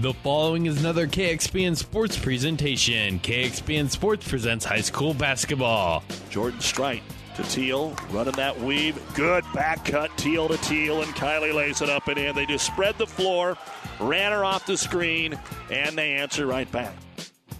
The following is another KXPN Sports presentation. KXPN Sports presents high school basketball. Jordan Strite to Teal, running that weave. Good back cut, Teal to Teal, and Kylie lays it up and in. They just spread the floor, ran her off the screen, and they answer right back.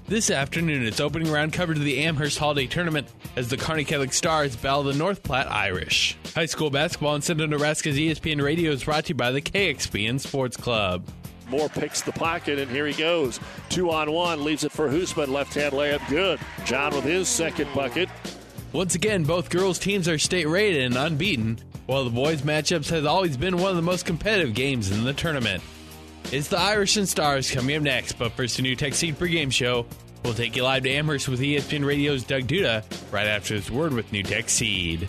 This afternoon, it's opening round coverage of the Amherst Holiday Tournament as the Kearney Catholic Stars battle the North Platte Irish. High school basketball in Central Nebraska's ESPN Radio is brought to you by the KXPN Sports Club. Moore picks the pocket, and here he goes. Two on one, leaves it for Hoosman. Left hand layup, good. John with his second bucket. Once again, both girls' teams are state rated and unbeaten, while the boys' matchups has always been one of the most competitive games in the tournament. It's the Irish and Stars coming up next, but first, a NuTech Seed pregame show. We'll take you live to Amherst with ESPN Radio's Doug Duda right after this word with NuTech Seed.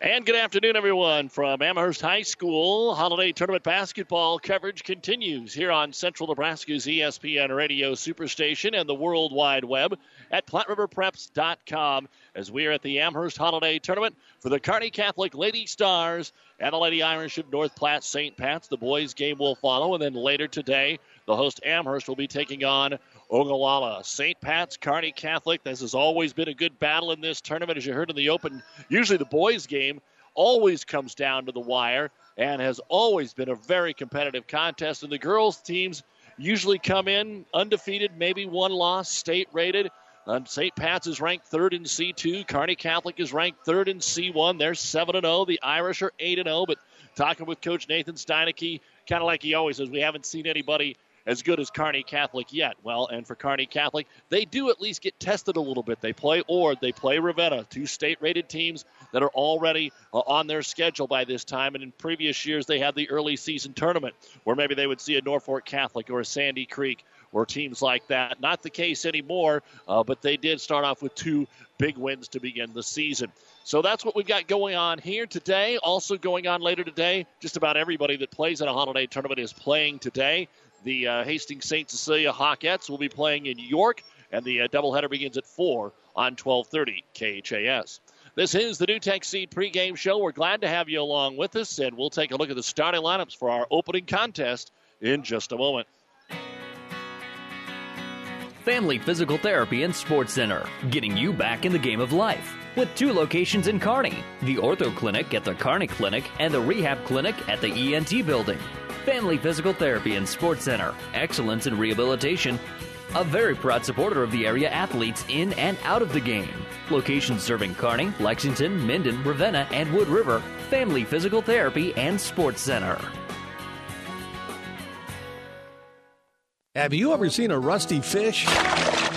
And good afternoon, everyone, from Amherst High School. Holiday Tournament basketball coverage continues here on Central Nebraska's ESPN Radio Superstation and the World Wide Web at PlatteRiverPreps.com as we are at the Amherst Holiday Tournament for the Kearney Catholic Lady Stars and the Lady Irish of North Platte St. Pat's. The boys' game will follow, and then later today, the host Amherst will be taking on Ogallala. St. Pat's, Kearney Catholic. This has always been a good battle in this tournament, as you heard in the open. Usually the boys' game always comes down to the wire and has always been a very competitive contest. And the girls' teams usually come in undefeated, maybe one loss, state rated. St. Pat's is ranked third in C2. Kearney Catholic is ranked third in C1. They're 7 0. The Irish are 8 0. But talking with Coach Nathan Steineke, kind of like he always says, we haven't seen anybody as good as Kearney Catholic yet. Well, and for Kearney Catholic, they do at least get tested a little bit. They play Ord, they play Ravenna, two state-rated teams that are already uh, on their schedule by this time. And in previous years, they had the early season tournament where maybe they would see a Norfolk Catholic or a Sandy Creek or teams like that. Not the case anymore, uh, but they did start off with two big wins to begin the season. So that's what we've got going on here today. Also going on later today, just about everybody that plays in a holiday tournament is playing today. The uh, Hastings St. Cecilia Hawkettes will be playing in York, and the uh, doubleheader begins at 4 on 1230 KHAS. This is the NuTech Seed pregame show. We're glad to have you along with us, and we'll take a look at the starting lineups for our opening contest in just a moment. Family Physical Therapy and Sports Center, getting you back in the game of life. With two locations in Kearney the Ortho Clinic at the Kearney Clinic and the Rehab Clinic at the ENT Building. Family Physical Therapy and Sports Center, excellence in rehabilitation. A very proud supporter of the area athletes in and out of the game. Locations serving Kearney, Lexington, Minden, Ravenna, and Wood River. Family Physical Therapy and Sports Center. Have you ever seen a rusty fish?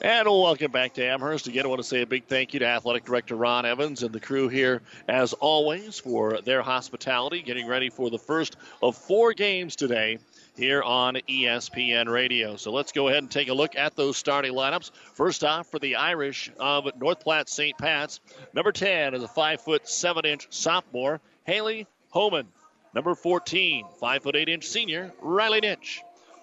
And welcome back to Amherst. Again, I want to say a big thank you to Athletic Director Ron Evans and the crew here, as always, for their hospitality, getting ready for the first of four games today here on ESPN Radio. So let's go ahead and take a look at those starting lineups. First off, for the Irish of North Platte St. Pat's, number 10 is a 5 foot 7 inch sophomore, Haley Homan. Number 14, 5 foot 8 inch senior, Riley Nitch.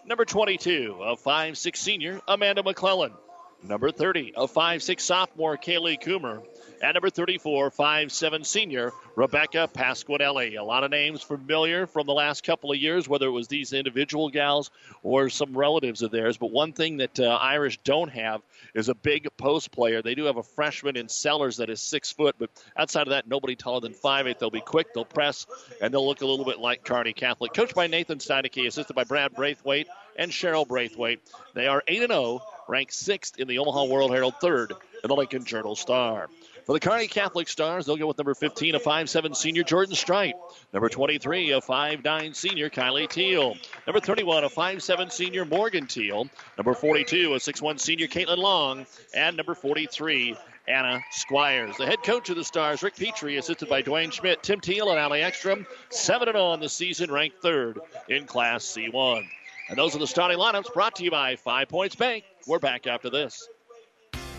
Number 22, a 5'6 senior, Amanda McClellan. Number 30, a 5'6 sophomore, Kaylee Coomer. And number 34, 5'7 senior Rebecca Pasquinelli. A lot of names familiar from the last couple of years, whether it was these individual gals or some relatives of theirs. But one thing that uh, Irish don't have is a big post player. They do have a freshman in Sellers that is six foot, but outside of that, nobody taller than 5'8. They'll be quick, they'll press, and they'll look a little bit like Kearney Catholic. Coached by Nathan Steineke, assisted by Brad Braithwaite and Cheryl Braithwaite. They are 8 0, ranked sixth in the Omaha World Herald, third in the Lincoln Journal Star. For the Kearney Catholic Stars, they'll go with number 15, a 5'7 senior Jordan Strite. Number 23, a 5'9 senior Kylie Teal. Number 31, a 5'7 senior Morgan Teal. Number 42, a 6'1 senior Caitlin Long. And number 43, Anna Squires. The head coach of the Stars, Rick Petrie, assisted by Dwayne Schmidt, Tim Teal, and Ali Ekstrom. 7 0 on the season, ranked third in Class C1. And those are the starting lineups brought to you by Five Points Bank. We're back after this.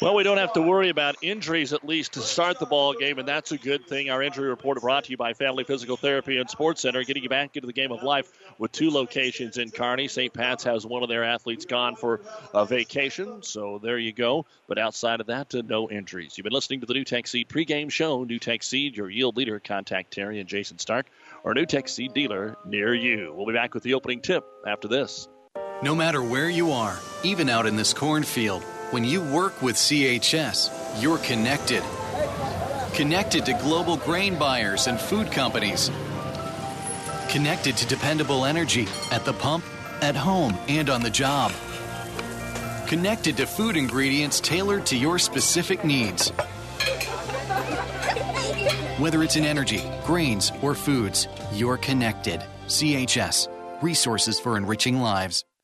Well, we don't have to worry about injuries at least to start the ball game, and that's a good thing. Our injury report brought to you by Family Physical Therapy and Sports Center, getting you back into the game of life with two locations in Kearney. St. Pat's has one of their athletes gone for a vacation, so there you go. But outside of that, uh, no injuries. You've been listening to the NuTech Seed pregame show. NuTech Seed, your yield leader. Contact Terry and Jason Stark, our New NuTech Seed dealer near you. We'll be back with the opening tip after this. No matter where you are, even out in this cornfield, when you work with CHS, you're connected. Connected to global grain buyers and food companies. Connected to dependable energy at the pump, at home, and on the job. Connected to food ingredients tailored to your specific needs. Whether it's in energy, grains, or foods, you're connected. CHS, resources for enriching lives.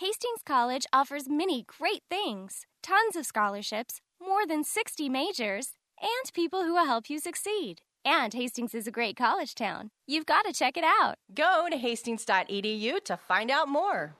Hastings College offers many great things tons of scholarships, more than 60 majors, and people who will help you succeed. And Hastings is a great college town. You've got to check it out. Go to hastings.edu to find out more.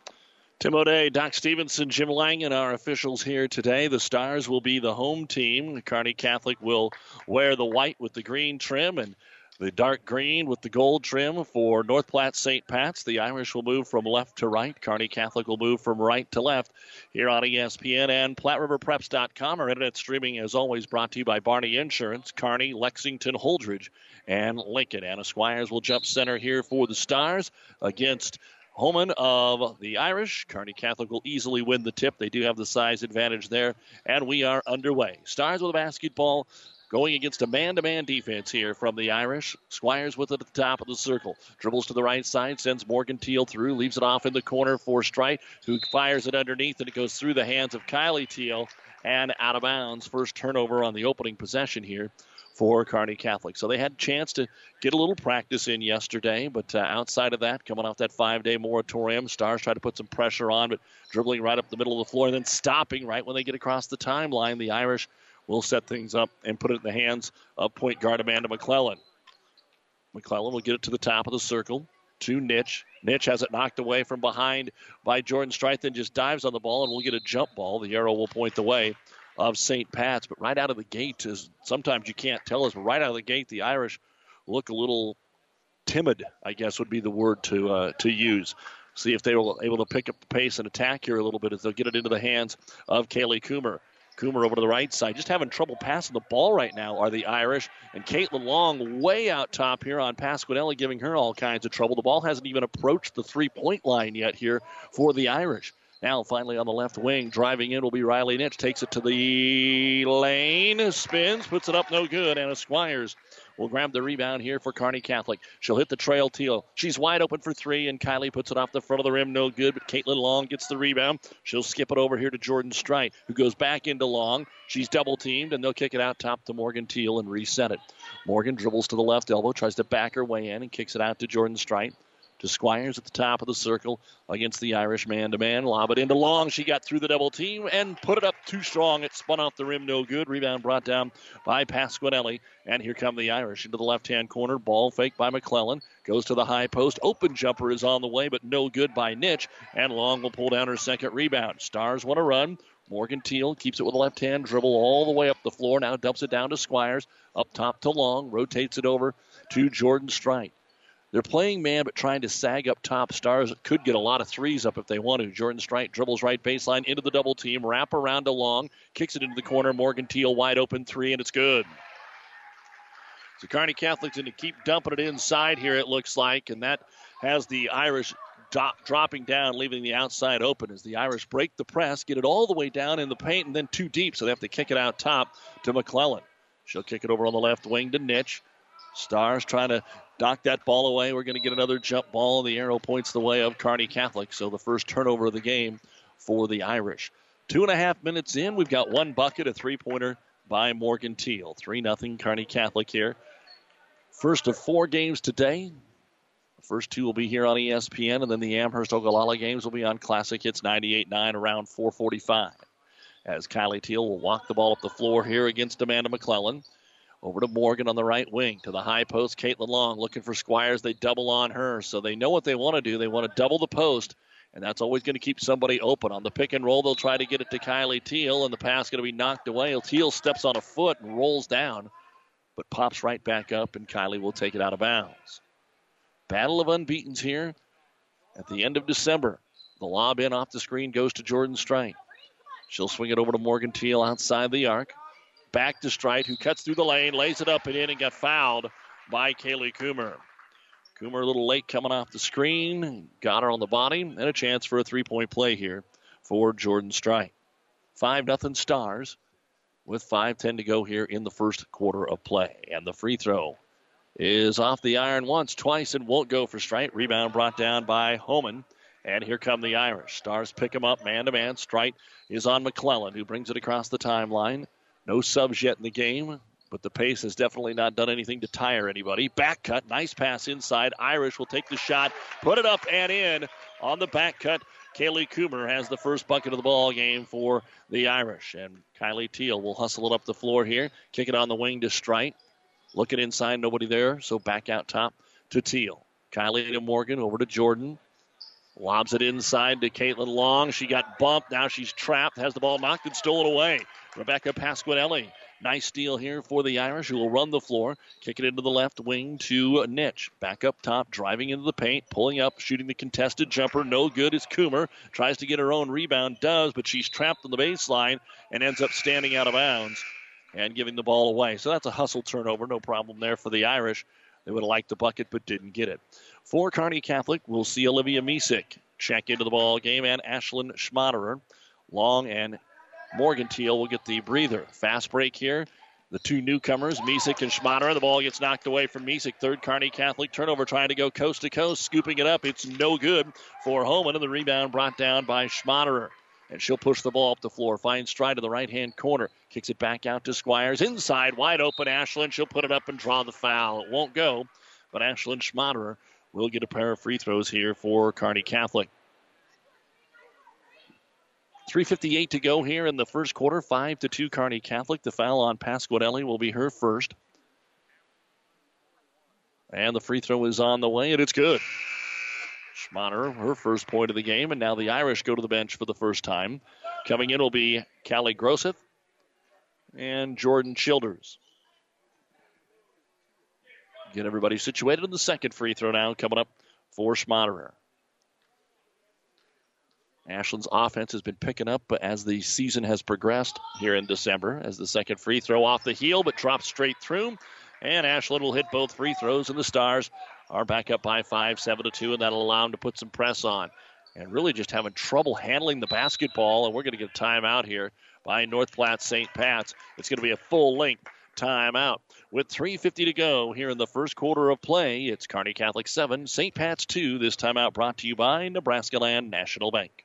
Tim O'Day, Doc Stevenson, Jim Langen, our officials here today. The Stars will be the home team. The Kearney Catholic will wear the white with the green trim, and the dark green with the gold trim for North Platte St. Pat's. The Irish will move from left to right. Kearney Catholic will move from right to left here on ESPN and PlatteRiverPreps.com. Our internet streaming, as always, brought to you by Barney Insurance, Kearney, Lexington, Holdridge, and Lincoln. Anna Squires will jump center here for the Stars against Homan of the Irish. Kearney Catholic will easily win the tip. They do have the size advantage there, and we are underway. Stars with a basketball going against a man to man defense here from the Irish. Squires with it at the top of the circle. Dribbles to the right side, sends Morgan Teal through, leaves it off in the corner for Strite, who fires it underneath, and it goes through the hands of Kylie Teal and out of bounds. First turnover on the opening possession here for Kearney Catholic. So they had a chance to get a little practice in yesterday, but uh, outside of that, coming off that five day moratorium, Stars try to put some pressure on, but dribbling right up the middle of the floor and then stopping right when they get across the timeline. The Irish will set things up and put it in the hands of point guard Amanda McClellan. McClellan will get it to the top of the circle to Nitch. Nitch has it knocked away from behind by Jordan Strite, then just dives on the ball and will get a jump ball. The arrow will point the way of St. Pat's, but right out of the gate is sometimes you can't tell us, but right out of the gate the Irish look a little timid, I guess would be the word to uh, to use. See if they were able to pick up the pace and attack here a little bit as they'll get it into the hands of Kaylee Coomer. Coomer over to the right side. Just having trouble passing the ball right now are the Irish. And Caitlin Long way out top here on Pasquinelli, giving her all kinds of trouble. The ball hasn't even approached the three point line yet here for the Irish. Now, finally, on the left wing, driving in will be Riley Nitch. Takes it to the lane, spins, puts it up, no good. Anna Squires will grab the rebound here for Kearney Catholic. She'll hit the trail teal. She's wide open for three, and Kylie puts it off the front of the rim, no good. But Caitlin Long gets the rebound. She'll skip it over here to Jordan Strite, who goes back into Long. She's double teamed, and they'll kick it out top to Morgan Teal and reset it. Morgan dribbles to the left elbow, tries to back her way in, and kicks it out to Jordan Strite to Squires at the top of the circle against the Irish man to man. Lob it into Long. She got through the double team and put it up too strong. It spun off the rim, no good. Rebound brought down by Pasquinelli. And here come the Irish into the left hand corner. Ball fake by McClellan. Goes to the high post. Open jumper is on the way, but no good by Nitch. And Long will pull down her second rebound. Stars want to run. Morgan Teal keeps it with a left hand dribble all the way up the floor. Now dumps it down to Squires. Up top to Long. Rotates it over to Jordan Strite. They're playing man, but trying to sag up top. Stars could get a lot of threes up if they want to. Jordan Strite dribbles right baseline into the double team, wrap around along, kicks it into the corner. Morgan Teal wide open three, and it's good. So Kearney Catholic's going to keep dumping it inside here, it looks like, and that has the Irish dropping down, leaving the outside open as the Irish break the press, get it all the way down in the paint, and then too deep, so they have to kick it out top to McClellan. She'll kick it over on the left wing to Nitch. Stars trying to dock that ball away. We're going to get another jump ball. The arrow points the way of Kearney Catholic. So the first turnover of the game for the Irish. Two and a half minutes in, we've got one bucket, a three pointer by Morgan Teal. 3 0 Kearney Catholic here. First of four games today. The first two will be here on ESPN, and then the Amherst Ogallala games will be on Classic Hits 98.9 around 445. As Kylie Teal will walk the ball up the floor here against Amanda McClellan. Over to Morgan on the right wing. To the high post, Caitlin Long looking for Squires. They double on her. So they know what they want to do. They want to double the post, and that's always going to keep somebody open. On the pick and roll, they'll try to get it to Kylie Teal, and the pass going to be knocked away. Teal steps on a foot and rolls down, but pops right back up, and Kylie will take it out of bounds. Battle of unbeatens here at the end of December. The lob in off the screen goes to Jordan Strite. She'll swing it over to Morgan Teal outside the arc. Back to Strite, who cuts through the lane, lays it up and in, and got fouled by Kaylee Coomer. Coomer a little late coming off the screen, got her on the body, and a chance for a three point play here for Jordan Strite. 5 nothing Stars with 5.10 to go here in the first quarter of play. And the free throw is off the iron once, twice, and won't go for Strite. Rebound brought down by Homan. And here come the Irish. Stars pick him up man to man. Strite is on McClellan, who brings it across the timeline. No subs yet in the game, but the pace has definitely not done anything to tire anybody. Back cut, nice pass inside. Irish will take the shot, put it up and in on the back cut. Kaylee Coomer has the first bucket of the ball game for the Irish, and Kylie Teal will hustle it up the floor here, kick it on the wing to Strite. Looking inside, nobody there, so back out top to Teal. Kylie to Morgan, over to Jordan. Lobs it inside to Caitlin Long. She got bumped. Now she's trapped. Has the ball knocked and stolen away. Rebecca Pasquinelli. Nice steal here for the Irish, who will run the floor, kick it into the left wing to Nitch. Back up top, driving into the paint, pulling up, shooting the contested jumper. No good is Coomer. Tries to get her own rebound, does, but she's trapped on the baseline and ends up standing out of bounds and giving the ball away. So that's a hustle turnover. No problem there for the Irish. They would have liked the bucket, but didn't get it. For Kearney Catholic, we'll see Olivia Misek check into the ball game and Ashlyn Schmaderer. Long and Morgan Teal will get the breather. Fast break here. The two newcomers, Misek and Schmaderer. The ball gets knocked away from Misek. Third Kearney Catholic turnover trying to go coast to coast, scooping it up. It's no good for Homan, and the rebound brought down by Schmaderer. And she'll push the ball up the floor. Finds Strite to the right hand corner. Kicks it back out to Squires. Inside, wide open, Ashlyn. She'll put it up and draw the foul. It won't go, but Ashlyn Schmaderer will get a pair of free throws here for Kearney Catholic. 3.58 to go here in the first quarter. 5 to 2 Kearney Catholic. The foul on Pasquinelli will be her first. And the free throw is on the way, and it's good. Schmaderer, her first point of the game, and now the Irish go to the bench for the first time. Coming in will be Callie Grosseth and Jordan Childers. Get everybody situated in the second free throw now coming up for Schmaderer. Ashlyn's offense has been picking up as the season has progressed here in December. As the second free throw off the heel, but drops straight through. And Ashlyn will hit both free throws, and the Stars are back up by five, seven to two, and that'll allow them to put some press on. and really just having trouble handling the basketball. And we're going to get a timeout here by North Platte St. Pat's. It's going to be a full length timeout. With 3.50 to go here in the first quarter of play, it's Kearney Catholic 7, St. Pat's 2. This timeout brought to you by Nebraska Land National Bank.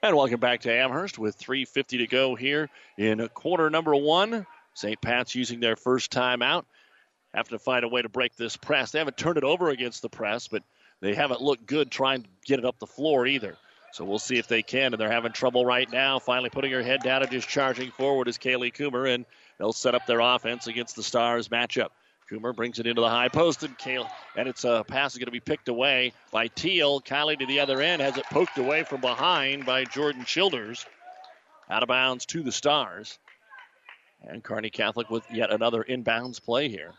And welcome back to Amherst with 3.50 to go here in quarter number one. St. Pat's using their first time out. Have to find a way to break this press. They haven't turned it over against the press, but they haven't looked good trying to get it up the floor either. So we'll see if they can. And they're having trouble right now. Finally putting her head down and just charging forward is Kaylee Coomer. And they'll set up their offense against the Stars matchup. Coomer brings it into the high post, and Kale, and it's a pass is going to be picked away by Teal. Kylie to the other end has it poked away from behind by Jordan Childers. Out of bounds to the Stars. And Kearney Catholic with yet another inbounds play here.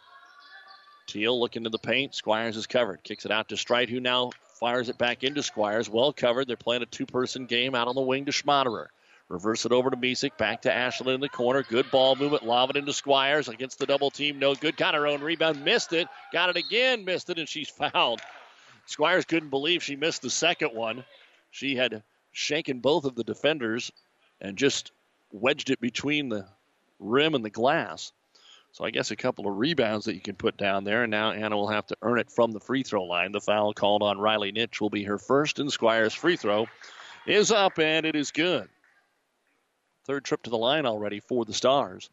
Teal looking to the paint. Squires is covered. Kicks it out to Strite, who now fires it back into Squires. Well covered. They're playing a two person game out on the wing to Schmaderer. Reverse it over to Misek. Back to Ashlyn in the corner. Good ball movement. Lob into Squires against the double team. No good. Got her own rebound. Missed it. Got it again. Missed it, and she's fouled. Squires couldn't believe she missed the second one. She had shaken both of the defenders and just wedged it between the rim and the glass. So I guess a couple of rebounds that you can put down there, and now Anna will have to earn it from the free throw line. The foul called on Riley Nitch will be her first, and Squires' free throw is up, and it is good. Third trip to the line already for the Stars.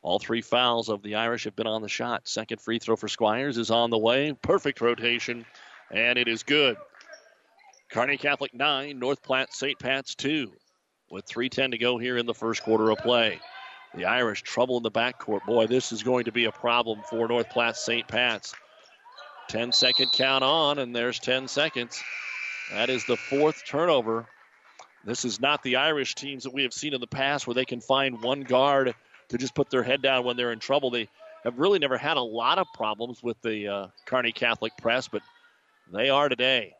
All three fouls of the Irish have been on the shot. Second free throw for Squires is on the way. Perfect rotation, and it is good. Kearney Catholic 9, North Platte St. Pat's 2, with 3.10 to go here in the first quarter of play. The Irish trouble in the backcourt. Boy, this is going to be a problem for North Platte St. Pat's. 10 second count on, and there's 10 seconds. That is the fourth turnover this is not the Irish teams that we have seen in the past where they can find one guard to just put their head down when they're in trouble. They have really never had a lot of problems with the uh, Kearney Catholic press, but they are today.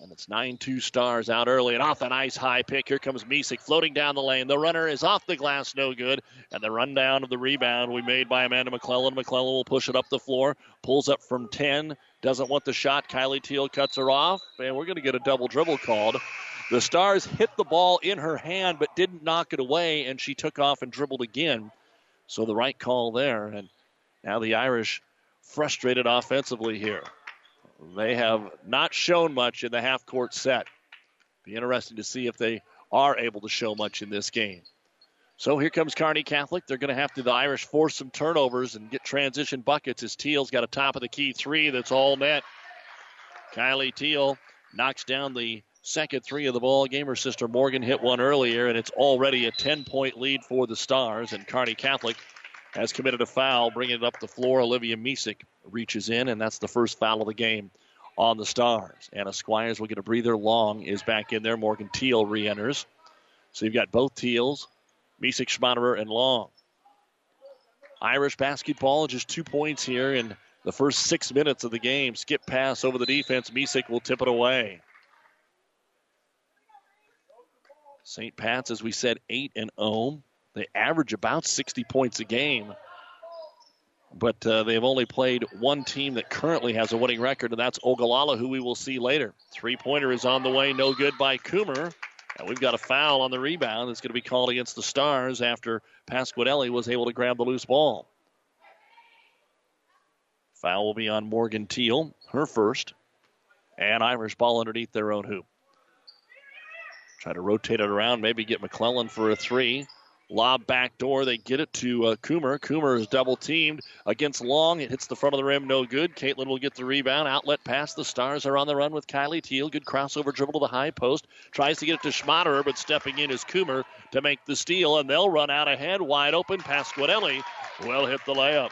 And it's 9 2 stars out early and off a nice high pick. Here comes Misek floating down the lane. The runner is off the glass, no good. And the rundown of the rebound we made by Amanda McClellan. McClellan will push it up the floor, pulls up from 10, doesn't want the shot. Kylie Teal cuts her off, and we're going to get a double dribble called. The Stars hit the ball in her hand but didn't knock it away, and she took off and dribbled again. So the right call there. And now the Irish frustrated offensively here. They have not shown much in the half court set. Be interesting to see if they are able to show much in this game. So here comes Kearney Catholic. They're going to have to, the Irish, force some turnovers and get transition buckets as Teal's got a top of the key three that's all net. Kylie Teal knocks down the second three of the ball game. Her sister Morgan hit one earlier, and it's already a 10 point lead for the Stars. And Kearney Catholic has committed a foul, bringing it up the floor. Olivia Misek reaches in, and that's the first foul of the game on the Stars. Anna Squires will get a breather. Long is back in there. Morgan Teal re enters. So you've got both Teals, Misek, Schmaderer, and Long. Irish basketball, just two points here in the first six minutes of the game. Skip pass over the defense. Misek will tip it away. St. Pat's, as we said, 8 and 0. They average about 60 points a game. But uh, they have only played one team that currently has a winning record, and that's Ogallala, who we will see later. Three pointer is on the way, no good by Coomer. And we've got a foul on the rebound that's going to be called against the Stars after Pasquinelli was able to grab the loose ball. Foul will be on Morgan Teal, her first. And Irish ball underneath their own hoop. Try to rotate it around, maybe get McClellan for a three. Lob back door. They get it to uh, Coomer. Coomer is double teamed against Long. It hits the front of the rim. No good. Caitlin will get the rebound. Outlet pass. The Stars are on the run with Kylie Teal. Good crossover dribble to the high post. Tries to get it to Schmaderer, but stepping in is Coomer to make the steal, and they'll run out ahead. Wide open. Pasquinelli will hit the layup.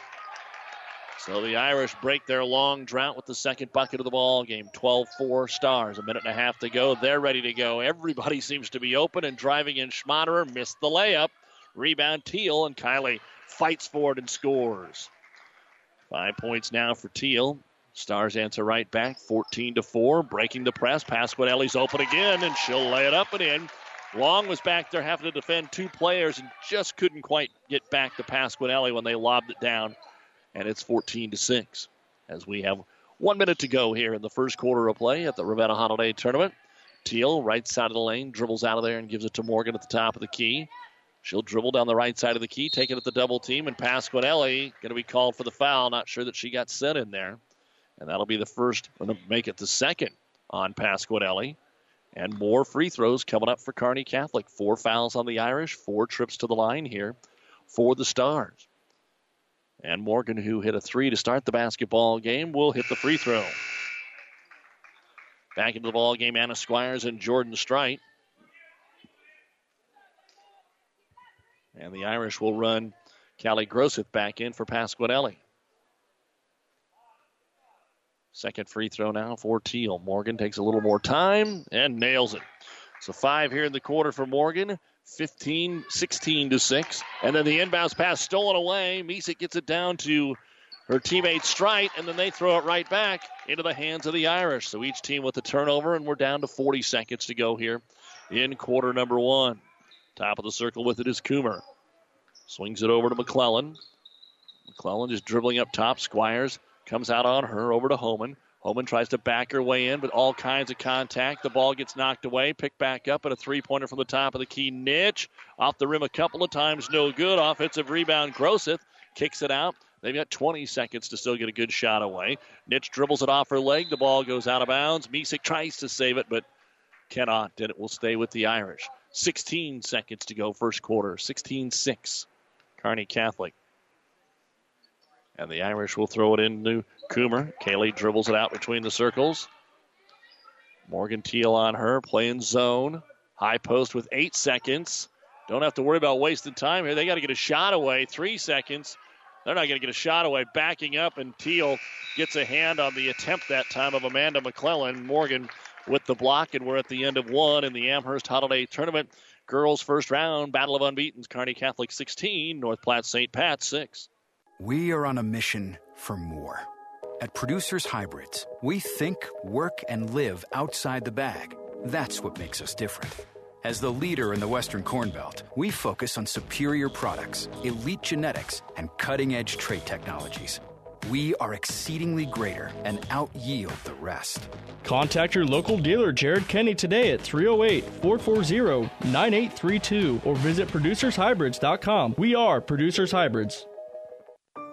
So the Irish break their long drought with the second bucket of the ball game. 12-4 Stars. A minute and a half to go. They're ready to go. Everybody seems to be open and driving in. Schmaderer missed the layup. Rebound Teal, and Kylie fights for it and scores. Five points now for Teal. Stars answer right back, 14 to 4. Breaking the press. Pasquinelli's open again, and she'll lay it up and in. Long was back there having to defend two players and just couldn't quite get back to Pasquinelli when they lobbed it down. And it's 14 to 6 as we have one minute to go here in the first quarter of play at the Ravenna Holiday Tournament. Teal, right side of the lane, dribbles out of there and gives it to Morgan at the top of the key. She'll dribble down the right side of the key, take it at the double team, and Pasquinelli going to be called for the foul. Not sure that she got set in there. And that'll be the first, going to make it the second on Pasquinelli. And more free throws coming up for Kearney Catholic. Four fouls on the Irish, four trips to the line here for the Stars. And Morgan, who hit a three to start the basketball game, will hit the free throw. Back into the ball game, Anna Squires and Jordan Strite. And the Irish will run Callie Grosseth back in for Pasquinelli. Second free throw now for Teal. Morgan takes a little more time and nails it. So five here in the quarter for Morgan. 15, 16 to 6. And then the inbounds pass stolen away. Misek gets it down to her teammate Strite, and then they throw it right back into the hands of the Irish. So each team with a turnover, and we're down to 40 seconds to go here in quarter number one. Top of the circle with it is Coomer. Swings it over to McClellan. McClellan just dribbling up top. Squires comes out on her over to Homan. Homan tries to back her way in, but all kinds of contact. The ball gets knocked away, picked back up, and a three pointer from the top of the key. Nitsch off the rim a couple of times, no good. Offensive rebound. Grosseth kicks it out. They've got 20 seconds to still get a good shot away. Nitsch dribbles it off her leg. The ball goes out of bounds. Misek tries to save it, but cannot, and it will stay with the Irish. 16 seconds to go, first quarter. 16 6. Kearney Catholic. And the Irish will throw it into Coomer. Kaylee dribbles it out between the circles. Morgan Teal on her, playing zone. High post with eight seconds. Don't have to worry about wasting time here. They got to get a shot away. Three seconds. They're not going to get a shot away. Backing up, and Teal gets a hand on the attempt that time of Amanda McClellan. Morgan with the block, and we're at the end of one in the Amherst Holiday Tournament. Girls first round, Battle of Unbeaten's Kearney Catholic 16, North Platte St. Pat 6. We are on a mission for more. At Producers Hybrids, we think, work, and live outside the bag. That's what makes us different. As the leader in the Western Corn Belt, we focus on superior products, elite genetics, and cutting edge trait technologies. We are exceedingly greater and out yield the rest. Contact your local dealer, Jared Kenny, today at 308 440 9832 or visit producershybrids.com. We are Producers Hybrids.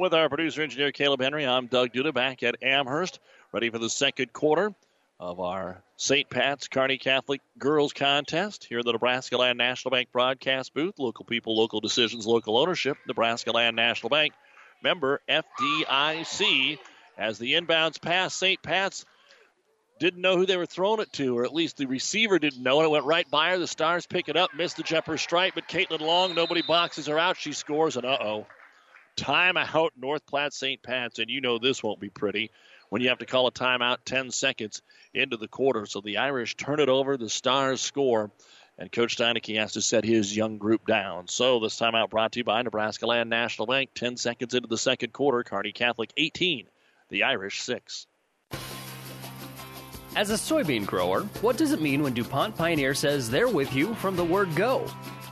with our producer engineer Caleb Henry. I'm Doug Duda back at Amherst, ready for the second quarter of our St. Pat's Kearney Catholic Girls Contest here at the Nebraska Land National Bank broadcast booth. Local people, local decisions, local ownership. Nebraska Land National Bank member FDIC. As the inbounds pass, St. Pat's didn't know who they were throwing it to, or at least the receiver didn't know it. It went right by her. The Stars pick it up, miss the jumper Strite, but Caitlin Long, nobody boxes her out. She scores, and uh oh. Timeout, North Platte St. Pat's, and you know this won't be pretty when you have to call a timeout 10 seconds into the quarter. So the Irish turn it over, the Stars score, and Coach Steineke has to set his young group down. So this timeout brought to you by Nebraska Land National Bank. 10 seconds into the second quarter, Kearney Catholic 18, the Irish 6. As a soybean grower, what does it mean when DuPont Pioneer says they're with you from the word go?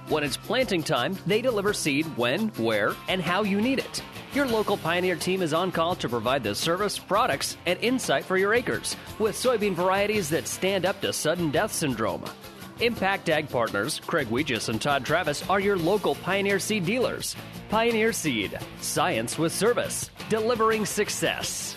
When it's planting time, they deliver seed when, where, and how you need it. Your local Pioneer team is on call to provide the service, products, and insight for your acres with soybean varieties that stand up to sudden death syndrome. Impact Ag Partners, Craig Weegis and Todd Travis are your local Pioneer Seed dealers. Pioneer Seed, science with service, delivering success.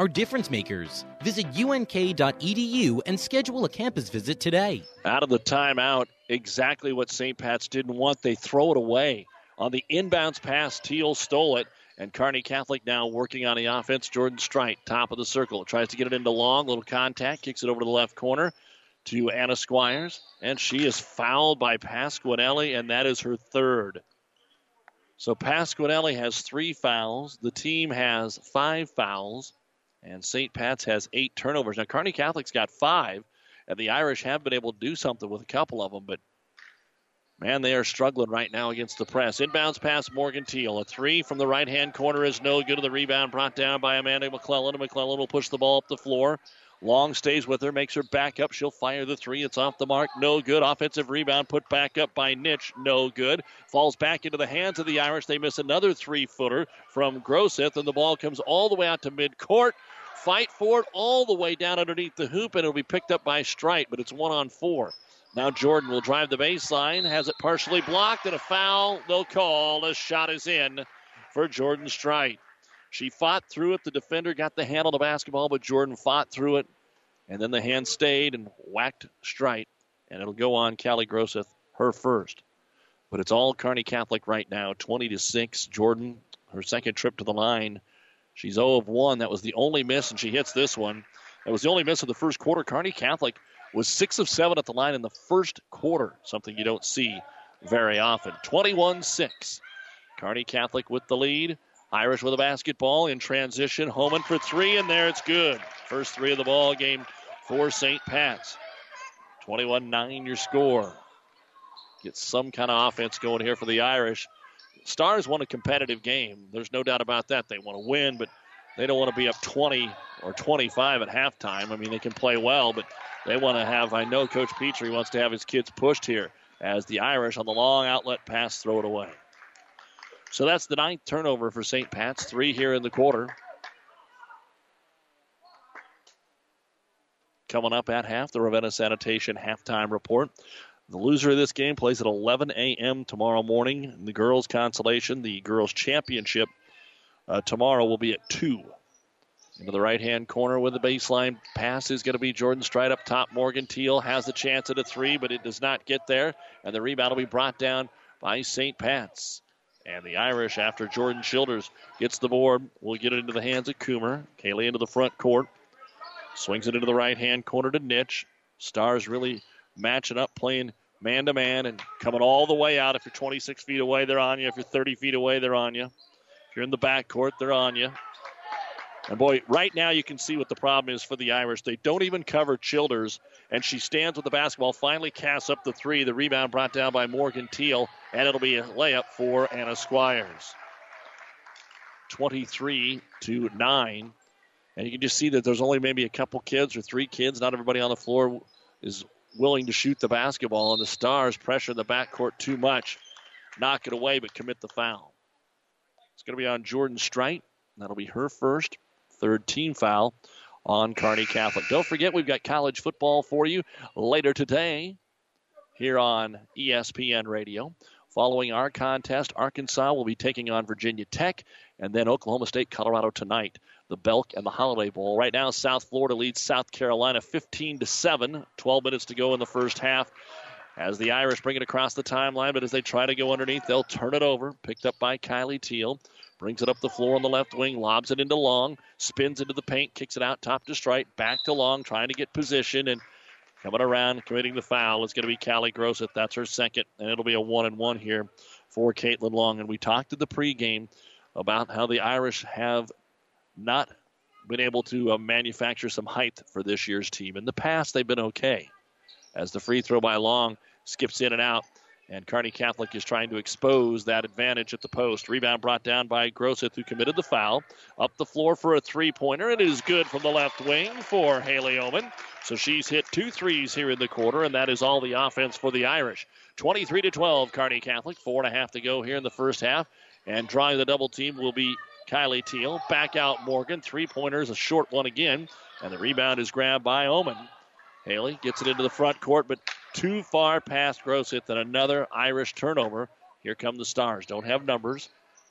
are difference makers. Visit unk.edu and schedule a campus visit today. Out of the timeout, exactly what St. Pat's didn't want. They throw it away. On the inbounds pass, Teal stole it. And Kearney Catholic now working on the offense. Jordan Strite, top of the circle. Tries to get it into long. Little contact. Kicks it over to the left corner to Anna Squires. And she is fouled by Pasquinelli, and that is her third. So Pasquinelli has three fouls. The team has five fouls. And St. Pat's has eight turnovers. Now, Kearney Catholic's got five. And the Irish have been able to do something with a couple of them, but Man, they are struggling right now against the press. Inbounds pass Morgan Teal. A three from the right hand corner is no good. To the rebound brought down by Amanda McClellan. And McClellan will push the ball up the floor. Long stays with her, makes her back up. She'll fire the three. It's off the mark. No good. Offensive rebound put back up by Nitch. No good. Falls back into the hands of the Irish. They miss another three footer from Grosseth, and the ball comes all the way out to midcourt. Fight for it all the way down underneath the hoop, and it'll be picked up by Strite, but it's one on four. Now Jordan will drive the baseline, has it partially blocked, and a foul. They'll call. The shot is in for Jordan Strite. She fought through it. The defender got the handle the basketball, but Jordan fought through it. And then the hand stayed and whacked Strite. And it'll go on Callie Grosseth, her first. But it's all Kearney Catholic right now, 20 to 6. Jordan, her second trip to the line. She's 0 of 1. That was the only miss, and she hits this one. That was the only miss of the first quarter. Kearney Catholic was six of seven at the line in the first quarter, something you don't see very often. 21 6. Kearney Catholic with the lead. Irish with a basketball in transition. Homan for three, and there it's good. First three of the ball game for St. Pat's. 21 9 your score. Get some kind of offense going here for the Irish. Stars want a competitive game. There's no doubt about that. They want to win, but they don't want to be up 20 or 25 at halftime. I mean, they can play well, but they want to have, I know Coach Petrie wants to have his kids pushed here as the Irish on the long outlet pass throw it away. So that's the ninth turnover for St. Pat's, three here in the quarter. Coming up at half, the Ravenna Sanitation halftime report. The loser of this game plays at 11 a.m. tomorrow morning. The girls' consolation, the girls' championship, uh, tomorrow will be at 2. Into the right hand corner with the baseline pass is going to be Jordan Strite up top. Morgan Teal has the chance at a three, but it does not get there. And the rebound will be brought down by St. Pat's. And the Irish, after Jordan Childers gets the board, will get it into the hands of Coomer. Kaylee into the front court. Swings it into the right hand corner to Nitsch. Stars really matching up, playing man to man, and coming all the way out. If you're 26 feet away, they're on you. If you're 30 feet away, they're on you. If you're in the back court, they're on you. And boy, right now you can see what the problem is for the Irish. They don't even cover Childers, and she stands with the basketball, finally casts up the three. The rebound brought down by Morgan Teal, and it'll be a layup for Anna Squires. 23 to 9. And you can just see that there's only maybe a couple kids or three kids. Not everybody on the floor is willing to shoot the basketball, and the Stars pressure the backcourt too much. Knock it away, but commit the foul. It's going to be on Jordan Strite. That'll be her first third team foul on Kearney Catholic. Don't forget, we've got college football for you later today here on ESPN Radio. Following our contest, Arkansas will be taking on Virginia Tech, and then Oklahoma State, Colorado tonight. The Belk and the Holiday Bowl. Right now, South Florida leads South Carolina 15 to 7. 12 minutes to go in the first half. As the Irish bring it across the timeline, but as they try to go underneath, they'll turn it over. Picked up by Kylie Teal. Brings it up the floor on the left wing, lobs it into Long, spins into the paint, kicks it out top to Strite, back to Long, trying to get position, and Coming around, committing the foul is going to be Callie Grosseth. That's her second, and it'll be a one and one here for Caitlin Long. And we talked in the pregame about how the Irish have not been able to uh, manufacture some height for this year's team. In the past, they've been okay. As the free throw by Long skips in and out, and Kearney Catholic is trying to expose that advantage at the post. Rebound brought down by Grosseth, who committed the foul. Up the floor for a three pointer. It is good from the left wing for Haley Homan. So she's hit two threes here in the quarter, and that is all the offense for the Irish. 23 to 12, Kearney Catholic. Four and a half to go here in the first half. And drawing the double team will be Kylie Teal. Back out Morgan. Three pointers, a short one again. And the rebound is grabbed by Homan. Haley gets it into the front court, but too far past Grosseth and another Irish turnover. Here come the Stars. Don't have numbers.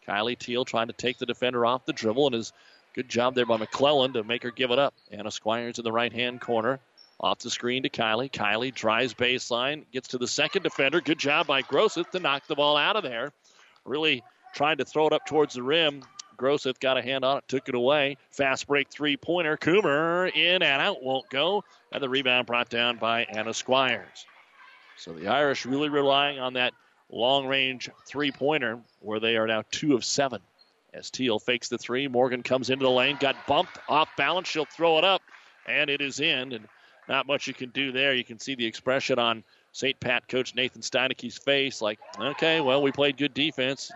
Kylie Teal trying to take the defender off the dribble, and is good job there by McClellan to make her give it up. Anna Squires in the right hand corner. Off the screen to Kylie. Kylie drives baseline, gets to the second defender. Good job by Grosseth to knock the ball out of there. Really trying to throw it up towards the rim. Grosseth got a hand on it, took it away. Fast break three pointer. Coomer in and out won't go. And the rebound brought down by Anna Squires. So the Irish really relying on that long range three pointer where they are now two of seven. As Teal fakes the three, Morgan comes into the lane, got bumped off balance. She'll throw it up, and it is in. And not much you can do there. You can see the expression on St. Pat coach Nathan Steineke's face like, okay, well, we played good defense.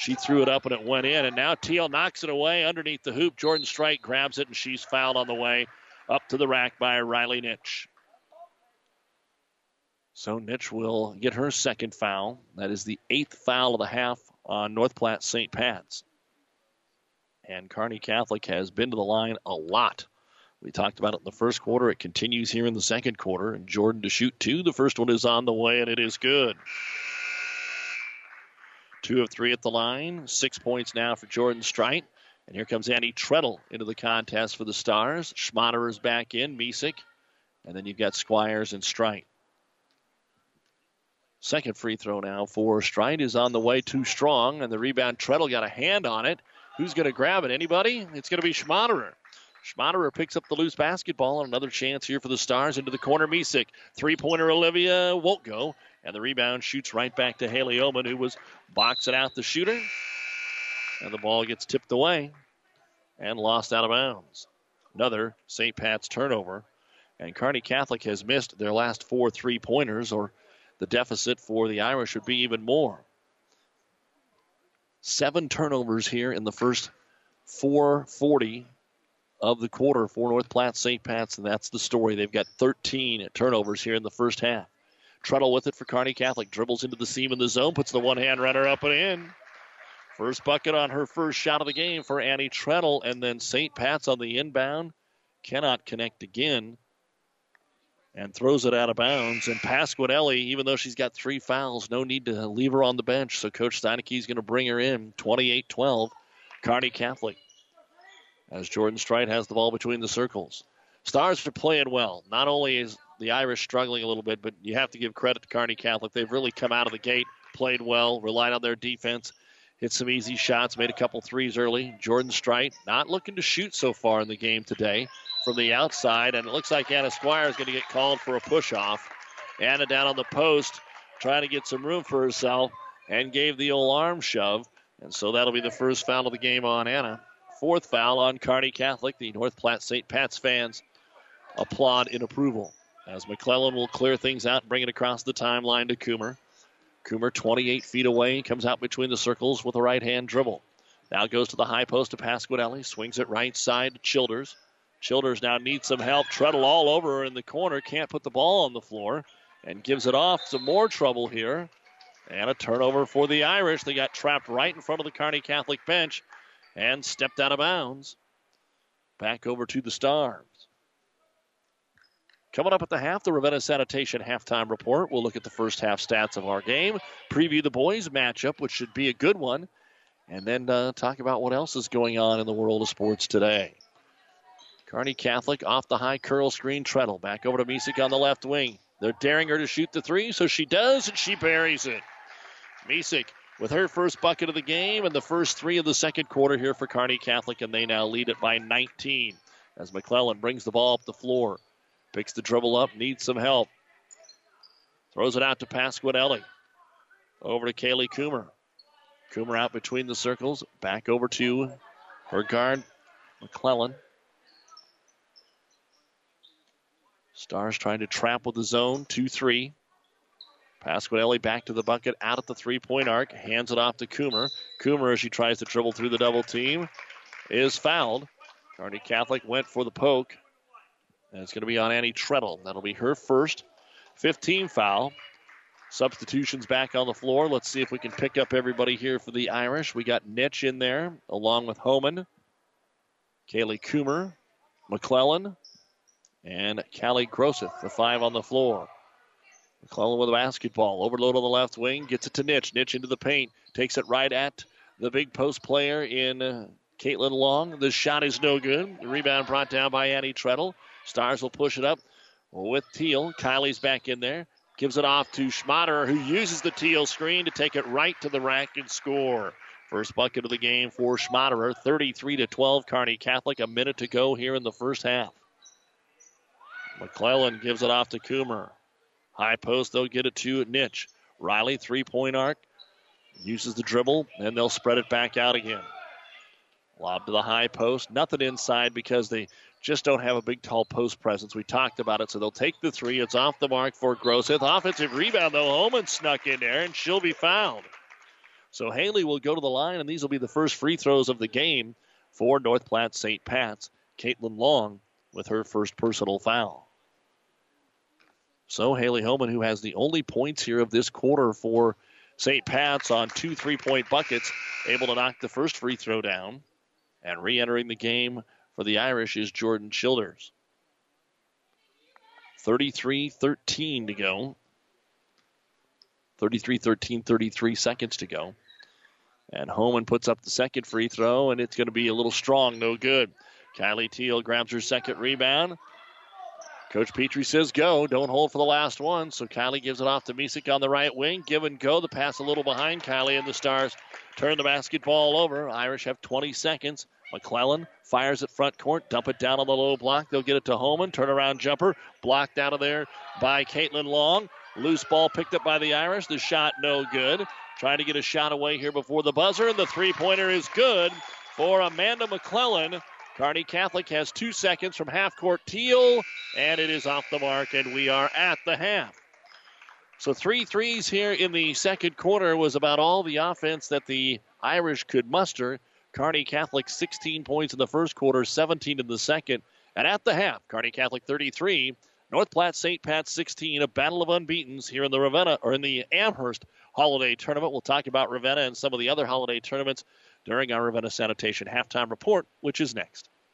She threw it up and it went in. And now Teal knocks it away underneath the hoop. Jordan Strite grabs it and she's fouled on the way up to the rack by Riley Nitch. So Nitch will get her second foul. That is the eighth foul of the half on North Platte St. Pat's. And Kearney Catholic has been to the line a lot we talked about it in the first quarter. It continues here in the second quarter. And Jordan to shoot two. The first one is on the way, and it is good. Two of three at the line. Six points now for Jordan Strite. And here comes Annie Treadle into the contest for the Stars. Schmaderer is back in, Misek. And then you've got Squires and Strite. Second free throw now for Strite is on the way too strong, and the rebound Treadle got a hand on it. Who's going to grab it? Anybody? It's going to be Schmaderer. Schmaderer picks up the loose basketball, and another chance here for the Stars into the corner. Misek. Three pointer Olivia won't go. And the rebound shoots right back to Haley Homan, who was boxing out the shooter. And the ball gets tipped away and lost out of bounds. Another St. Pat's turnover. And Kearney Catholic has missed their last four three pointers, or the deficit for the Irish would be even more. Seven turnovers here in the first 440 of the quarter for North Platte St. Pat's, and that's the story. They've got 13 turnovers here in the first half. Treadle with it for Kearney Catholic. Dribbles into the seam in the zone, puts the one hand runner up and in. First bucket on her first shot of the game for Annie Treadle, and then St. Pat's on the inbound. Cannot connect again and throws it out of bounds. And Pasquinelli, even though she's got three fouls, no need to leave her on the bench. So Coach Steineke is going to bring her in 28 12. Kearney Catholic as Jordan Strite has the ball between the circles. Stars are playing well. Not only is the Irish struggling a little bit, but you have to give credit to Kearney Catholic. They've really come out of the gate, played well, relied on their defense, hit some easy shots, made a couple threes early. Jordan Strite not looking to shoot so far in the game today from the outside, and it looks like Anna Squire is going to get called for a push off. Anna down on the post, trying to get some room for herself, and gave the old arm shove. And so that'll be the first foul of the game on Anna fourth foul on Kearney Catholic. The North Platte St. Pat's fans applaud in approval as McClellan will clear things out bring it across the timeline to Coomer. Coomer 28 feet away, comes out between the circles with a right hand dribble. Now goes to the high post to Pasquinelli, swings it right side to Childers. Childers now needs some help. Treadle all over in the corner, can't put the ball on the floor, and gives it off. Some more trouble here. And a turnover for the Irish. They got trapped right in front of the Kearney Catholic bench and stepped out of bounds. Back over to the Stars. Coming up at the half, the Ravenna Sanitation halftime report. We'll look at the first half stats of our game, preview the boys' matchup, which should be a good one, and then uh, talk about what else is going on in the world of sports today. Kearney Catholic off the high curl screen. Treadle back over to Misek on the left wing. They're daring her to shoot the three, so she does, and she buries it. Misek with her first bucket of the game and the first three of the second quarter here for Kearney Catholic, and they now lead it by 19 as McClellan brings the ball up the floor. Picks the dribble up, needs some help. Throws it out to Pasquinelli. Over to Kaylee Coomer. Coomer out between the circles. Back over to her guard, McClellan. Stars trying to trap with the zone. 2 3. Pasquinelli back to the bucket, out at the three point arc, hands it off to Coomer. Coomer, as she tries to dribble through the double team, is fouled. Kearney Catholic went for the poke. And it's going to be on Annie Treadle. That'll be her first 15 foul. Substitutions back on the floor. Let's see if we can pick up everybody here for the Irish. We got Nitch in there, along with Homan, Kaylee Coomer, McClellan, and Callie Grosseth, the five on the floor. McClellan with a basketball. Overload on the left wing. Gets it to Nitch. Nitch into the paint. Takes it right at the big post player in uh, Caitlin Long. The shot is no good. The rebound brought down by Annie Treadle. Stars will push it up with Teal. Kylie's back in there. Gives it off to Schmaderer, who uses the Teal screen to take it right to the rack and score. First bucket of the game for Schmaderer. 33 to 12. Kearney Catholic. A minute to go here in the first half. McClellan gives it off to Coomer. High post, they'll get it to Nitch. Riley, three point arc, uses the dribble, and they'll spread it back out again. Lob to the high post. Nothing inside because they just don't have a big, tall post presence. We talked about it, so they'll take the three. It's off the mark for Grosseth. Offensive rebound, though. Homan snuck in there, and she'll be fouled. So Haley will go to the line, and these will be the first free throws of the game for North Platte St. Pat's. Caitlin Long with her first personal foul. So Haley Homan, who has the only points here of this quarter for St. Pat's on two three point buckets, able to knock the first free throw down. And re entering the game for the Irish is Jordan Childers. 33 13 to go. 33 13, 33 seconds to go. And Homan puts up the second free throw, and it's going to be a little strong, no good. Kylie Teal grabs her second rebound, Coach Petrie says go. Don't hold for the last one. So Kylie gives it off to Misek on the right wing. Give and go. The pass a little behind Kylie and the Stars turn the basketball over. Irish have 20 seconds. McClellan fires at front court. Dump it down on the low block. They'll get it to Homan. Turnaround jumper. Blocked out of there by Caitlin Long. Loose ball picked up by the Irish. The shot no good. Trying to get a shot away here before the buzzer. And the three pointer is good for Amanda McClellan. Kearney Catholic has two seconds from half court Teal, and it is off the mark, and we are at the half. So three threes here in the second quarter was about all the offense that the Irish could muster. Kearney Catholic 16 points in the first quarter, 17 in the second. And at the half, Kearney Catholic 33, North Platte St. Pat 16, a battle of unbeatens here in the Ravenna or in the Amherst Holiday Tournament. We'll talk about Ravenna and some of the other holiday tournaments during our Ravenna Sanitation halftime report, which is next.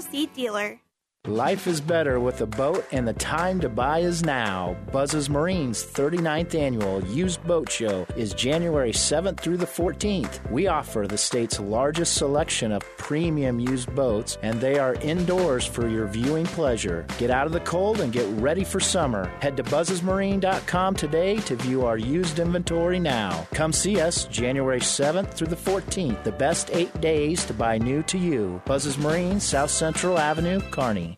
Seed dealer. Life is better with a boat, and the time to buy is now. Buzz's Marine's 39th annual used boat show is January 7th through the 14th. We offer the state's largest selection of premium used boats, and they are indoors for your viewing pleasure. Get out of the cold and get ready for summer. Head to buzzesmarine.com today to view our used inventory now. Come see us January 7th through the 14th, the best eight days to buy new to you. Buzz's Marine, South Central Avenue, Kearney.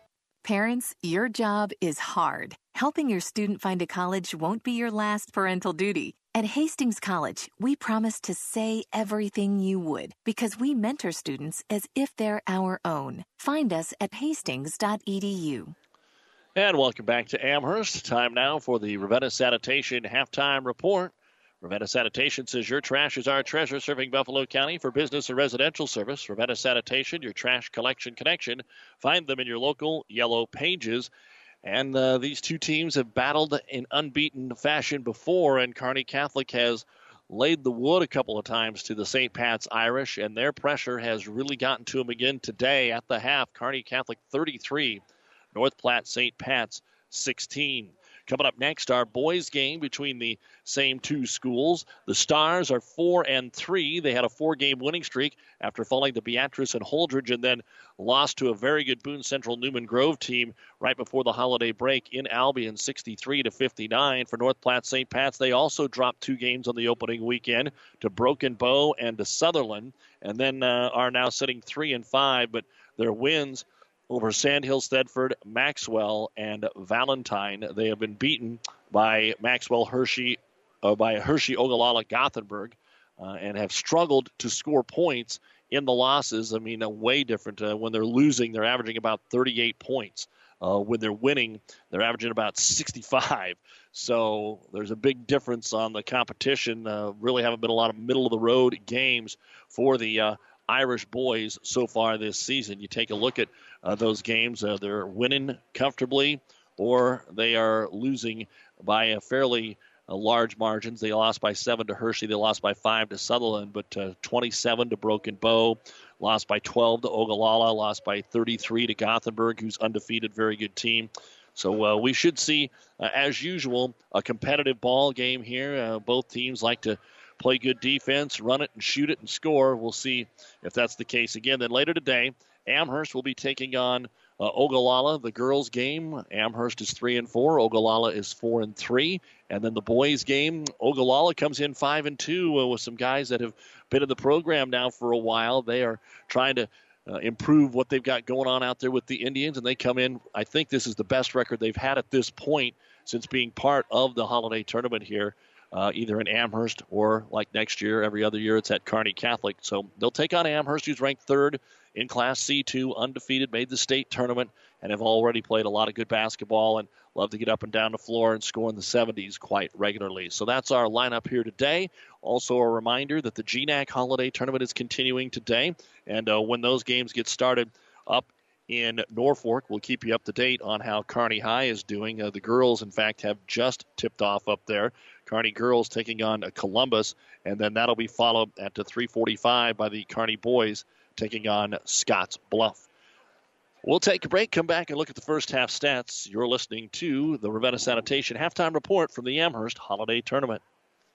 Parents, your job is hard. Helping your student find a college won't be your last parental duty. At Hastings College, we promise to say everything you would because we mentor students as if they're our own. Find us at hastings.edu. And welcome back to Amherst. Time now for the Ravenna Sanitation halftime report. Ravenna Sanitation says your trash is our treasure, serving Buffalo County for business and residential service. Ravenna Sanitation, your trash collection connection. Find them in your local yellow pages. And uh, these two teams have battled in unbeaten fashion before, and Kearney Catholic has laid the wood a couple of times to the St. Pat's Irish, and their pressure has really gotten to them again today at the half. Kearney Catholic 33, North Platte St. Pat's 16. Coming up next, our boys' game between the same two schools. The Stars are four and three. They had a four-game winning streak after falling to Beatrice and Holdrege, and then lost to a very good Boone Central Newman Grove team right before the holiday break in Albion, 63 to 59 for North Platte St. Pat's. They also dropped two games on the opening weekend to Broken Bow and to Sutherland, and then uh, are now sitting three and five. But their wins over Sandhill, Thedford, Maxwell, and Valentine. They have been beaten by Maxwell Hershey, uh, by Hershey Ogallala Gothenburg, uh, and have struggled to score points in the losses. I mean, uh, way different. Uh, when they're losing, they're averaging about 38 points. Uh, when they're winning, they're averaging about 65. So there's a big difference on the competition. Uh, really haven't been a lot of middle of the road games for the Irish boys so far this season. You take a look at uh, those games, uh, they're winning comfortably or they are losing by a fairly uh, large margins. They lost by seven to Hershey. They lost by five to Sutherland, but uh, 27 to Broken Bow. Lost by 12 to Ogallala. Lost by 33 to Gothenburg, who's undefeated, very good team. So uh, we should see, uh, as usual, a competitive ball game here. Uh, both teams like to play good defense, run it and shoot it and score. We'll see if that's the case again. Then later today, Amherst will be taking on uh, Ogallala. The girls' game, Amherst is three and four. Ogallala is four and three. And then the boys' game, Ogallala comes in five and two uh, with some guys that have been in the program now for a while. They are trying to uh, improve what they've got going on out there with the Indians, and they come in. I think this is the best record they've had at this point since being part of the holiday tournament here uh, either in Amherst or like next year, every other year, it's at Kearney Catholic. So they'll take on Amherst, who's ranked third in Class C2, undefeated, made the state tournament, and have already played a lot of good basketball and love to get up and down the floor and score in the 70s quite regularly. So that's our lineup here today. Also, a reminder that the GNAC Holiday Tournament is continuing today, and uh, when those games get started up in Norfolk. We'll keep you up to date on how Kearney High is doing. Uh, the girls, in fact, have just tipped off up there. Kearney girls taking on Columbus, and then that'll be followed at 3:45 by the Kearney boys taking on Scotts Bluff. We'll take a break, come back, and look at the first half stats. You're listening to the Ravenna Sanitation halftime report from the Amherst Holiday Tournament.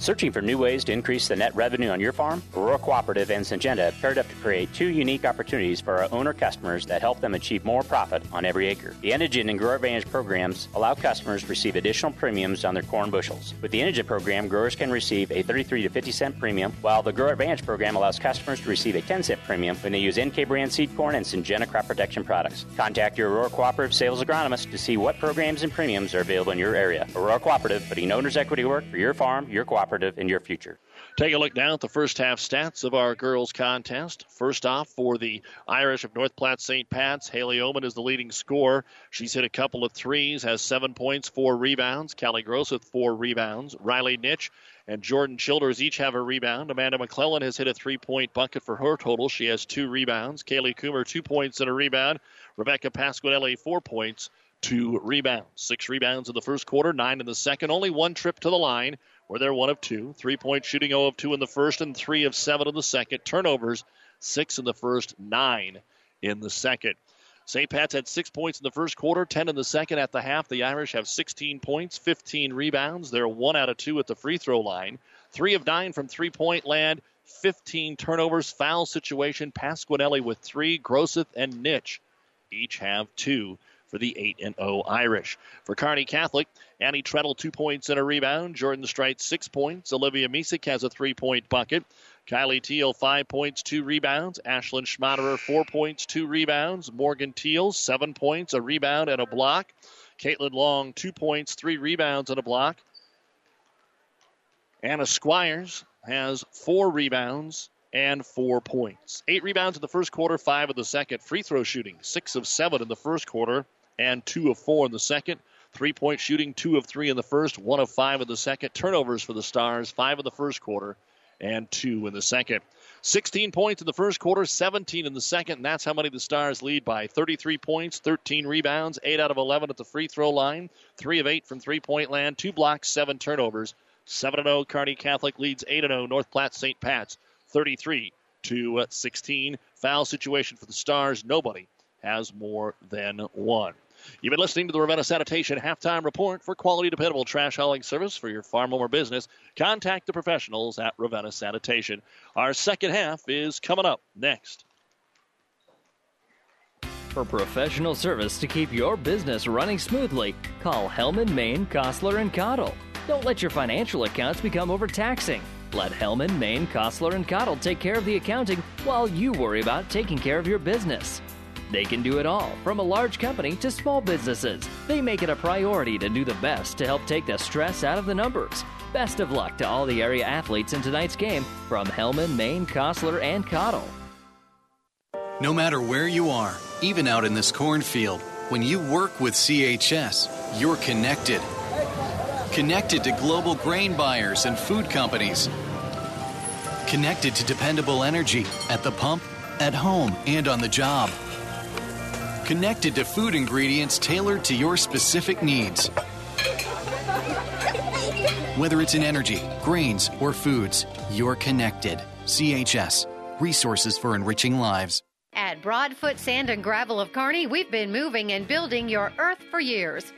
Searching for new ways to increase the net revenue on your farm? Aurora Cooperative and Syngenta have paired up to create two unique opportunities for our owner customers that help them achieve more profit on every acre. The Enogen and Grower Advantage programs allow customers to receive additional premiums on their corn bushels. With the Enogen program, growers can receive a 33 to 50 cent premium, while the Grower Advantage program allows customers to receive a 10 cent premium when they use NK brand seed corn and Syngenta crop protection products. Contact your Aurora Cooperative sales agronomist to see what programs and premiums are available in your area. Aurora Cooperative, putting owner's equity work for your farm, your cooperative cooperative in your future. Take a look now at the first half stats of our girls contest. First off, for the Irish of North Platte St. Pat's, Haley Homan is the leading scorer. She's hit a couple of threes, has seven points, four rebounds. Callie Gross with four rebounds. Riley Nitch and Jordan Childers each have a rebound. Amanda McClellan has hit a three point bucket for her total. She has two rebounds. Kaylee Coomer, two points and a rebound. Rebecca Pasquinelli, four points, two rebounds. Six rebounds in the first quarter, nine in the second. Only one trip to the line where they're one of two. Three point shooting 0 of 2 in the first and 3 of 7 in the second. Turnovers, 6 in the first, 9 in the second. St. Pat's had six points in the first quarter, 10 in the second at the half. The Irish have 16 points, 15 rebounds. They're one out of two at the free throw line. Three of nine from three point land, 15 turnovers, foul situation. Pasquinelli with three. Grosseth and Nitch each have two for the 8 and 0 Irish. For Kearney Catholic, Annie Treadle, two points and a rebound. Jordan Strite, six points. Olivia Misek has a three point bucket. Kylie Teal, five points, two rebounds. Ashlyn Schmaderer, four points, two rebounds. Morgan Teal, seven points, a rebound, and a block. Caitlin Long, two points, three rebounds, and a block. Anna Squires has four rebounds and four points. Eight rebounds in the first quarter, five in the second. Free throw shooting, six of seven in the first quarter and two of four in the second. Three point shooting, two of three in the first, one of five in the second. Turnovers for the Stars, five in the first quarter and two in the second. 16 points in the first quarter, 17 in the second, and that's how many the Stars lead by 33 points, 13 rebounds, 8 out of 11 at the free throw line, 3 of 8 from three point land, 2 blocks, 7 turnovers. 7 0 Kearney Catholic leads 8 0 North Platte St. Pat's 33 to uh, 16. Foul situation for the Stars. Nobody has more than one. You've been listening to the Ravenna Sanitation halftime report for quality, dependable trash hauling service for your farm or business. Contact the professionals at Ravenna Sanitation. Our second half is coming up next. For professional service to keep your business running smoothly, call Hellman, Maine, Kostler, and Cottle. Don't let your financial accounts become overtaxing. Let Hellman, Maine, Kostler, and Cottle take care of the accounting while you worry about taking care of your business. They can do it all, from a large company to small businesses. They make it a priority to do the best to help take the stress out of the numbers. Best of luck to all the area athletes in tonight's game from Hellman, Maine, Kostler, and Cottle. No matter where you are, even out in this cornfield, when you work with CHS, you're connected. Connected to global grain buyers and food companies. Connected to dependable energy at the pump, at home, and on the job connected to food ingredients tailored to your specific needs. Whether it's in energy, grains, or foods, you're connected. CHS, resources for enriching lives. At Broadfoot Sand and Gravel of Kearney, we've been moving and building your earth for years.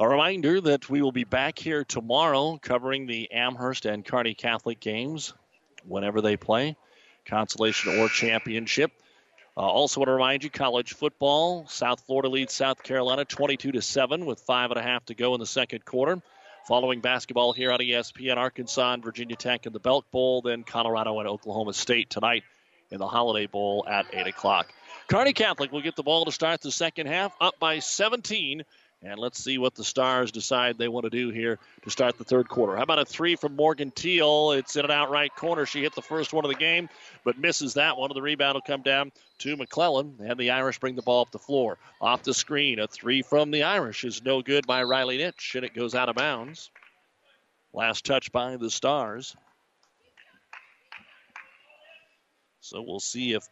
A reminder that we will be back here tomorrow covering the Amherst and Kearney Catholic games whenever they play, consolation or championship. Uh, also, want to remind you, college football. South Florida leads South Carolina 22 to seven with five and a half to go in the second quarter. Following basketball here on ESPN, Arkansas and Virginia Tech in the Belk Bowl, then Colorado and Oklahoma State tonight in the Holiday Bowl at 8 o'clock. Kearney Catholic will get the ball to start the second half, up by 17 and let's see what the Stars decide they want to do here to start the third quarter. How about a three from Morgan Teal? It's in an outright corner. She hit the first one of the game, but misses that one. The rebound will come down to McClellan, and the Irish bring the ball up the floor. Off the screen, a three from the Irish is no good by Riley Nitch, and it goes out of bounds. Last touch by the Stars. So we'll see if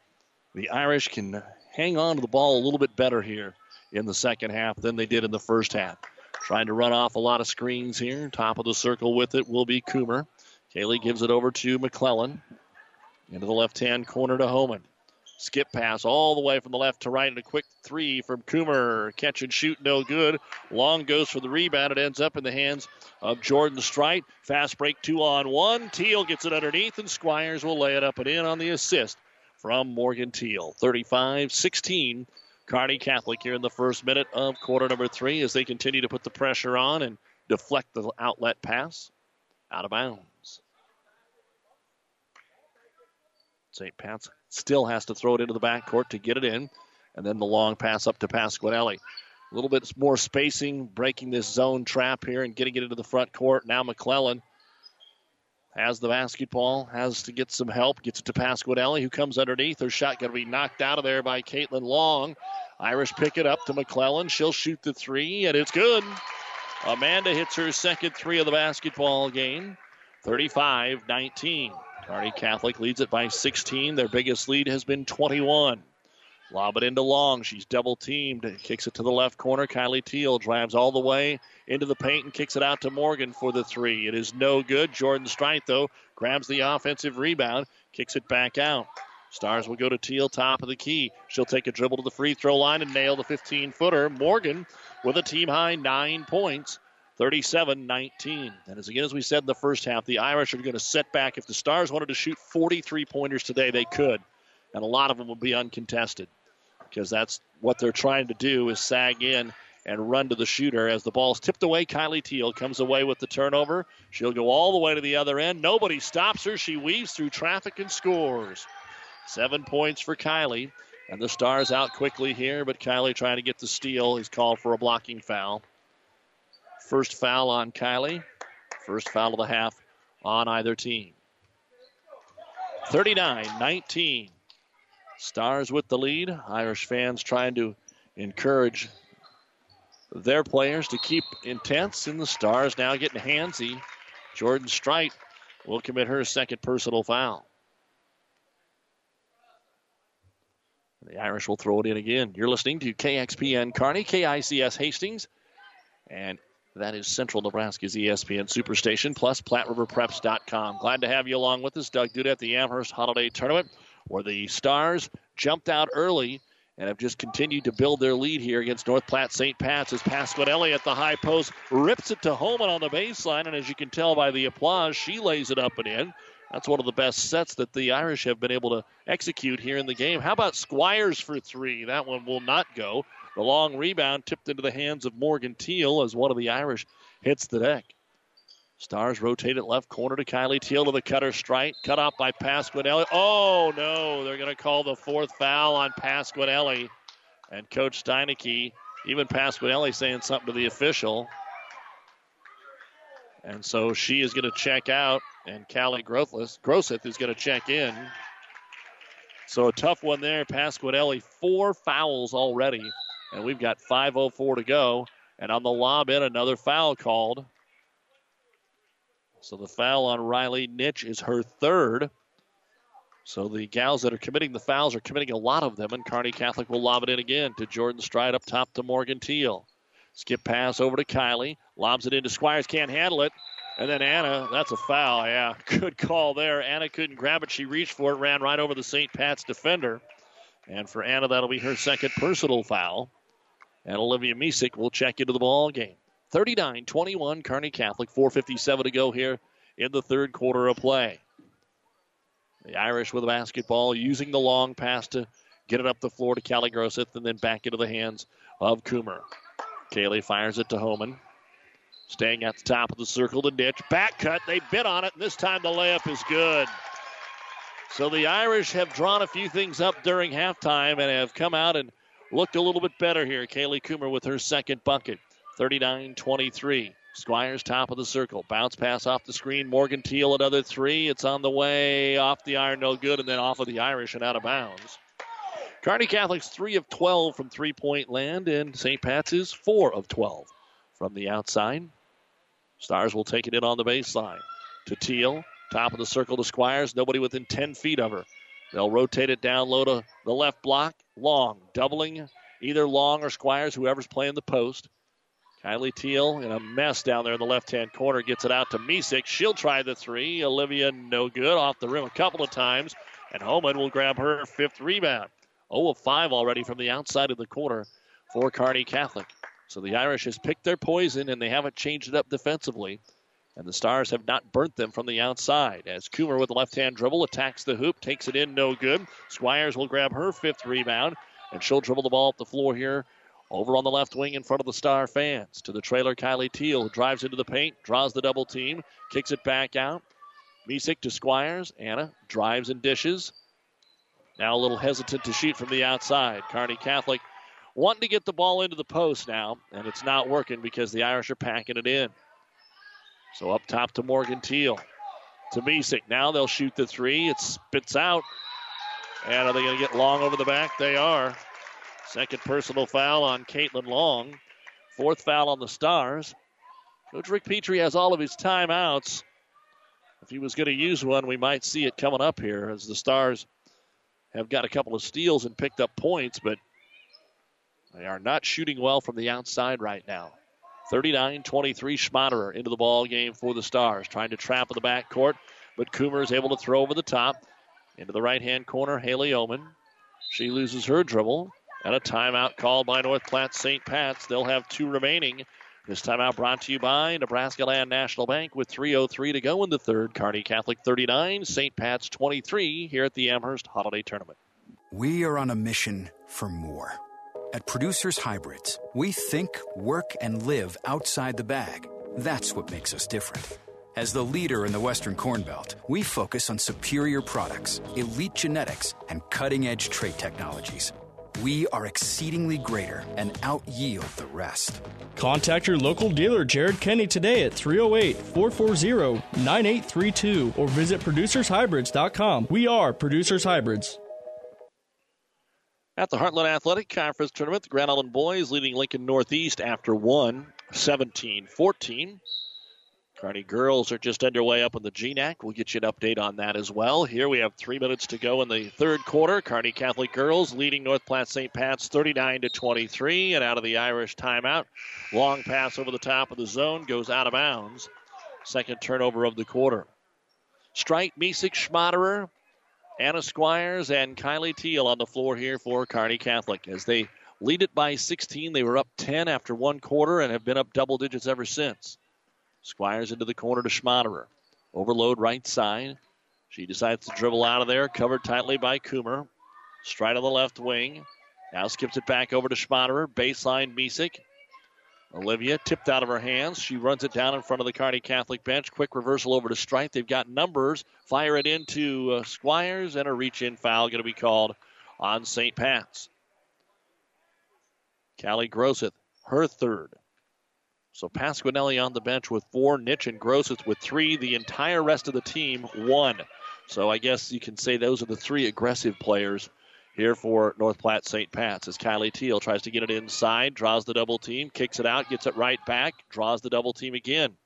the Irish can hang on to the ball a little bit better here in the second half than they did in the first half. Trying to run off a lot of screens here. Top of the circle with it will be Coomer. Kaylee gives it over to McClellan. Into the left hand corner to Homan. Skip pass all the way from the left to right, and a quick three from Coomer. Catch and shoot, no good. Long goes for the rebound. It ends up in the hands of Jordan Strite. Fast break, two on one. Teal gets it underneath, and Squires will lay it up and in on the assist from Morgan Teal. 35 16 Kearney Catholic here in the first minute of quarter number three as they continue to put the pressure on and deflect the outlet pass out of bounds. St. Pat's still has to throw it into the backcourt to get it in, and then the long pass up to Pasquinelli. A little bit more spacing, breaking this zone trap here and getting it into the front court. Now McClellan has the basketball, has to get some help, gets it to Pasquinelli, who comes underneath. Her shot going to be knocked out of there by Caitlin Long. Irish pick it up to McClellan. She'll shoot the three, and it's good. Amanda hits her second three of the basketball game. 35 19. Kearney Catholic leads it by 16. Their biggest lead has been 21. Lob it into Long. She's double teamed. Kicks it to the left corner. Kylie Teal drives all the way into the paint and kicks it out to Morgan for the three. It is no good. Jordan Strite, though, grabs the offensive rebound, kicks it back out. Stars will go to Teal, top of the key. She'll take a dribble to the free throw line and nail the 15 footer. Morgan with a team high nine points. 37 19. And as again, as we said in the first half, the Irish are going to set back. If the Stars wanted to shoot 43 pointers today, they could. And a lot of them will be uncontested because that's what they're trying to do is sag in and run to the shooter. As the ball's tipped away, Kylie Teal comes away with the turnover. She'll go all the way to the other end. Nobody stops her. She weaves through traffic and scores. Seven points for Kylie. And the Stars out quickly here, but Kylie trying to get the steal. He's called for a blocking foul. First foul on Kylie. First foul of the half on either team. 39 19. Stars with the lead. Irish fans trying to encourage their players to keep intense, and the Stars now getting handsy. Jordan Strite will commit her second personal foul. The Irish will throw it in again. You're listening to KXPN Kearney, KICS Hastings, and that is Central Nebraska's ESPN Superstation, plus PlatteRiverPreps.com. Glad to have you along with us. Doug Duda at the Amherst Holiday Tournament, where the Stars jumped out early and have just continued to build their lead here against North Platte St. Pat's as Pasquinelli at the high post rips it to Homan on the baseline, and as you can tell by the applause, she lays it up and in. That's one of the best sets that the Irish have been able to execute here in the game. How about Squires for three? That one will not go. The long rebound tipped into the hands of Morgan Teal as one of the Irish hits the deck. Stars rotate it left corner to Kylie Teal to the cutter Strite. Cut off by Pasquinelli. Oh, no. They're going to call the fourth foul on Pasquinelli. And Coach Steineke, even Pasquinelli saying something to the official. And so she is going to check out, and Callie Groseth is going to check in. So a tough one there. Pasquinelli, four fouls already and we've got 5.04 to go. And on the lob in, another foul called. So the foul on Riley Nitch is her third. So the gals that are committing the fouls are committing a lot of them, and Kearney Catholic will lob it in again to Jordan Strite up top to Morgan Teal. Skip pass over to Kylie. Lobs it into Squires, can't handle it. And then Anna, that's a foul. Yeah, good call there. Anna couldn't grab it. She reached for it, ran right over the St. Pat's defender. And for Anna, that'll be her second personal foul. And Olivia Misek will check into the ball game. 39 21, Kearney Catholic. 4.57 to go here in the third quarter of play. The Irish with the basketball using the long pass to get it up the floor to Callie Groseth and then back into the hands of Coomer. Kaylee fires it to Homan. Staying at the top of the circle to Nitch. Back cut. They bit on it, and this time the layup is good. So the Irish have drawn a few things up during halftime and have come out and looked a little bit better here. Kaylee Coomer with her second bucket. 39 23. Squires top of the circle. Bounce pass off the screen. Morgan Teal another three. It's on the way off the iron, no good, and then off of the Irish and out of bounds. Kearney Catholic's 3 of 12 from three point land, and St. Pat's is 4 of 12 from the outside. Stars will take it in on the baseline to Teal. Top of the circle to Squires. Nobody within 10 feet of her. They'll rotate it down low to the left block. Long, doubling either Long or Squires, whoever's playing the post. Kylie Teal in a mess down there in the left hand corner gets it out to Misek. She'll try the three. Olivia, no good. Off the rim a couple of times. And Homan will grab her fifth rebound. 0 of 5 already from the outside of the corner for Kearney Catholic. So the Irish has picked their poison and they haven't changed it up defensively. And the Stars have not burnt them from the outside. As Coomer with the left hand dribble attacks the hoop, takes it in, no good. Squires will grab her fifth rebound, and she'll dribble the ball up the floor here over on the left wing in front of the Star fans. To the trailer, Kylie Teal drives into the paint, draws the double team, kicks it back out. Misek to Squires. Anna drives and dishes. Now a little hesitant to shoot from the outside. Kearney Catholic wanting to get the ball into the post now, and it's not working because the Irish are packing it in. So up top to Morgan Teal. To Misek. Now they'll shoot the three. It spits out. And are they going to get Long over the back? They are. Second personal foul on Caitlin Long. Fourth foul on the Stars. Coach Rick Petrie has all of his timeouts. If he was going to use one, we might see it coming up here as the Stars have got a couple of steals and picked up points, but they are not shooting well from the outside right now. 39 23 Schmaderer into the ball game for the Stars, trying to trap in the back court, but Coomer is able to throw over the top. Into the right hand corner, Haley Homan. She loses her dribble, and a timeout called by North Platte St. Pat's. They'll have two remaining. This timeout brought to you by Nebraska Land National Bank with 3.03 to go in the third. Kearney Catholic 39, St. Pat's 23 here at the Amherst Holiday Tournament. We are on a mission for more. At Producers Hybrids, we think, work, and live outside the bag. That's what makes us different. As the leader in the Western Corn Belt, we focus on superior products, elite genetics, and cutting edge trait technologies. We are exceedingly greater and out yield the rest. Contact your local dealer Jared Kenny today at 308 440 9832 or visit producershybrids.com. We are Producers Hybrids. At the Heartland Athletic Conference Tournament, the Grand Island boys leading Lincoln Northeast after one, 17 14. Kearney girls are just underway up in the GNAC. We'll get you an update on that as well. Here we have three minutes to go in the third quarter. Kearney Catholic girls leading North Platte St. Pat's 39 to 23, and out of the Irish timeout, long pass over the top of the zone goes out of bounds. Second turnover of the quarter. Strite Misek, Schmaderer, Anna Squires, and Kylie Teal on the floor here for Kearney Catholic as they lead it by 16. They were up 10 after one quarter and have been up double digits ever since. Squires into the corner to Schmaderer. Overload right side. She decides to dribble out of there, covered tightly by Coomer. Strite on the left wing. Now skips it back over to Schmaderer. Baseline Misek. Olivia tipped out of her hands. She runs it down in front of the Kearney Catholic bench. Quick reversal over to Strite. They've got numbers. Fire it into uh, Squires, and a reach in foul going to be called on St. Pat's. Callie Grosseth, her third. So Pasquinelli on the bench with four, Nitch and Grosseth with three. The entire rest of the team one. So I guess you can say those are the three aggressive players here for North Platte St. Pat's as Kylie Teal tries to get it inside, draws the double team, kicks it out, gets it right back, draws the double team again.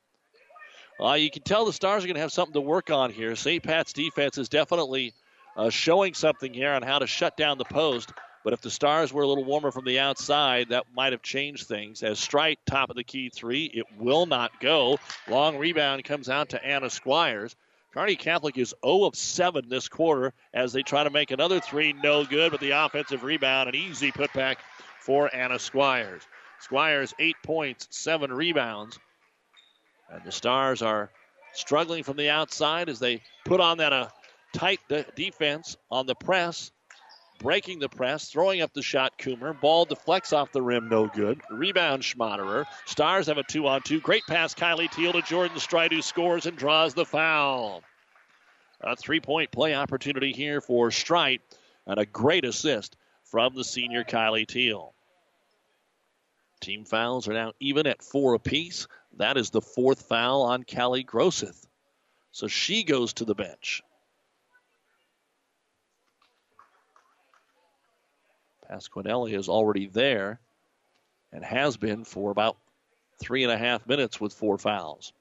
Uh, you can tell the Stars are going to have something to work on here. St. Pat's defense is definitely uh, showing something here on how to shut down the post. But if the Stars were a little warmer from the outside, that might have changed things. As Strite, top of the key three, it will not go. Long rebound comes out to Anna Squires. Kearney Catholic is 0 of 7 this quarter as they try to make another three. No good, but the offensive rebound, an easy putback for Anna Squires. Squires, eight points, seven rebounds. And the Stars are struggling from the outside as they put on that uh, tight de- defense on the press breaking the press, throwing up the shot. Coomer. Ball deflects off the rim, no good. Rebound Schmaderer. Stars have a two on two. Great pass, Kylie Teal to Jordan Strite, who scores and draws the foul. A three point play opportunity here for Strite, and a great assist from the senior Kylie Teal. Team fouls are now even at four apiece. That is the fourth foul on Callie Grosseth. So she goes to the bench. Pasquinelli is already there and has been for about three and a half minutes with four fouls.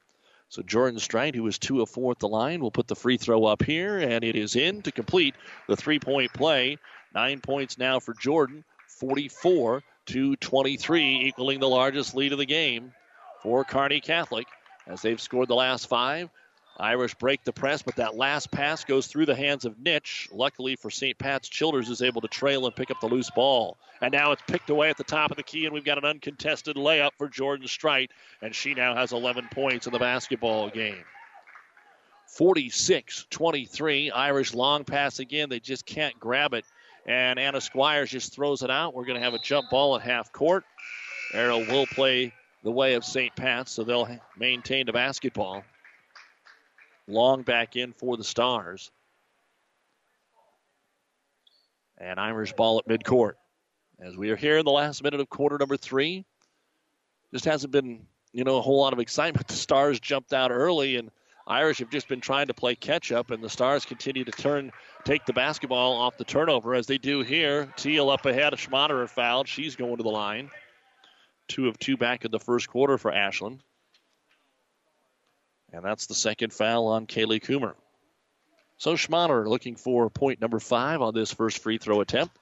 So Jordan Strite, who is two of four at the line, will put the free throw up here, and it is in to complete the three point play. Nine points now for Jordan, 44 to 23, equaling the largest lead of the game for Kearney Catholic as they've scored the last five. Irish break the press, but that last pass goes through the hands of Nitch. Luckily for St. Pat's, Childers is able to trail and pick up the loose ball. And now it's picked away at the top of the key, and we've got an uncontested layup for Jordan Strite, and she now has 11 points in the basketball game. 46 23. Irish long pass again. They just can't grab it. And Anna Squires just throws it out. We're going to have a jump ball at half court. Arrow will play the way of St. Pat's, so they'll maintain the basketball. Long back in for the Stars. And Irish ball at midcourt. As we are here in the last minute of quarter number three, just hasn't been, you know, a whole lot of excitement. The Stars jumped out early, and Irish have just been trying to play catch up, and the Stars continue to turn, take the basketball off the turnover as they do here. Teal up ahead, Schmaderer fouled. She's going to the line. Two of two back in the first quarter for Ashlyn. And that's the second foul on Kaylee Coomer. So Schmaderer looking for point number five on this first free throw attempt,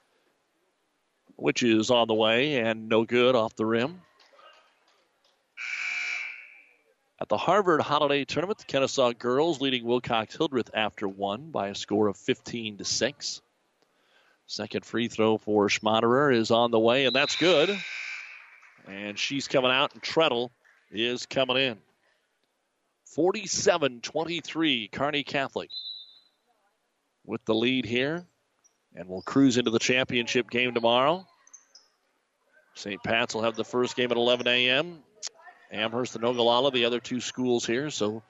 which is on the way and no good off the rim. At the Harvard Holiday Tournament, the Kenesaw girls leading Wilcox Hildreth after one by a score of 15 to 6. Second free throw for Schmaderer is on the way, and that's good. And she's coming out, and Treadle is coming in. 47 23, Kearney Catholic with the lead here. And we'll cruise into the championship game tomorrow. St. Pat's will have the first game at 11 a.m. Amherst and Ogallala, the other two schools here. So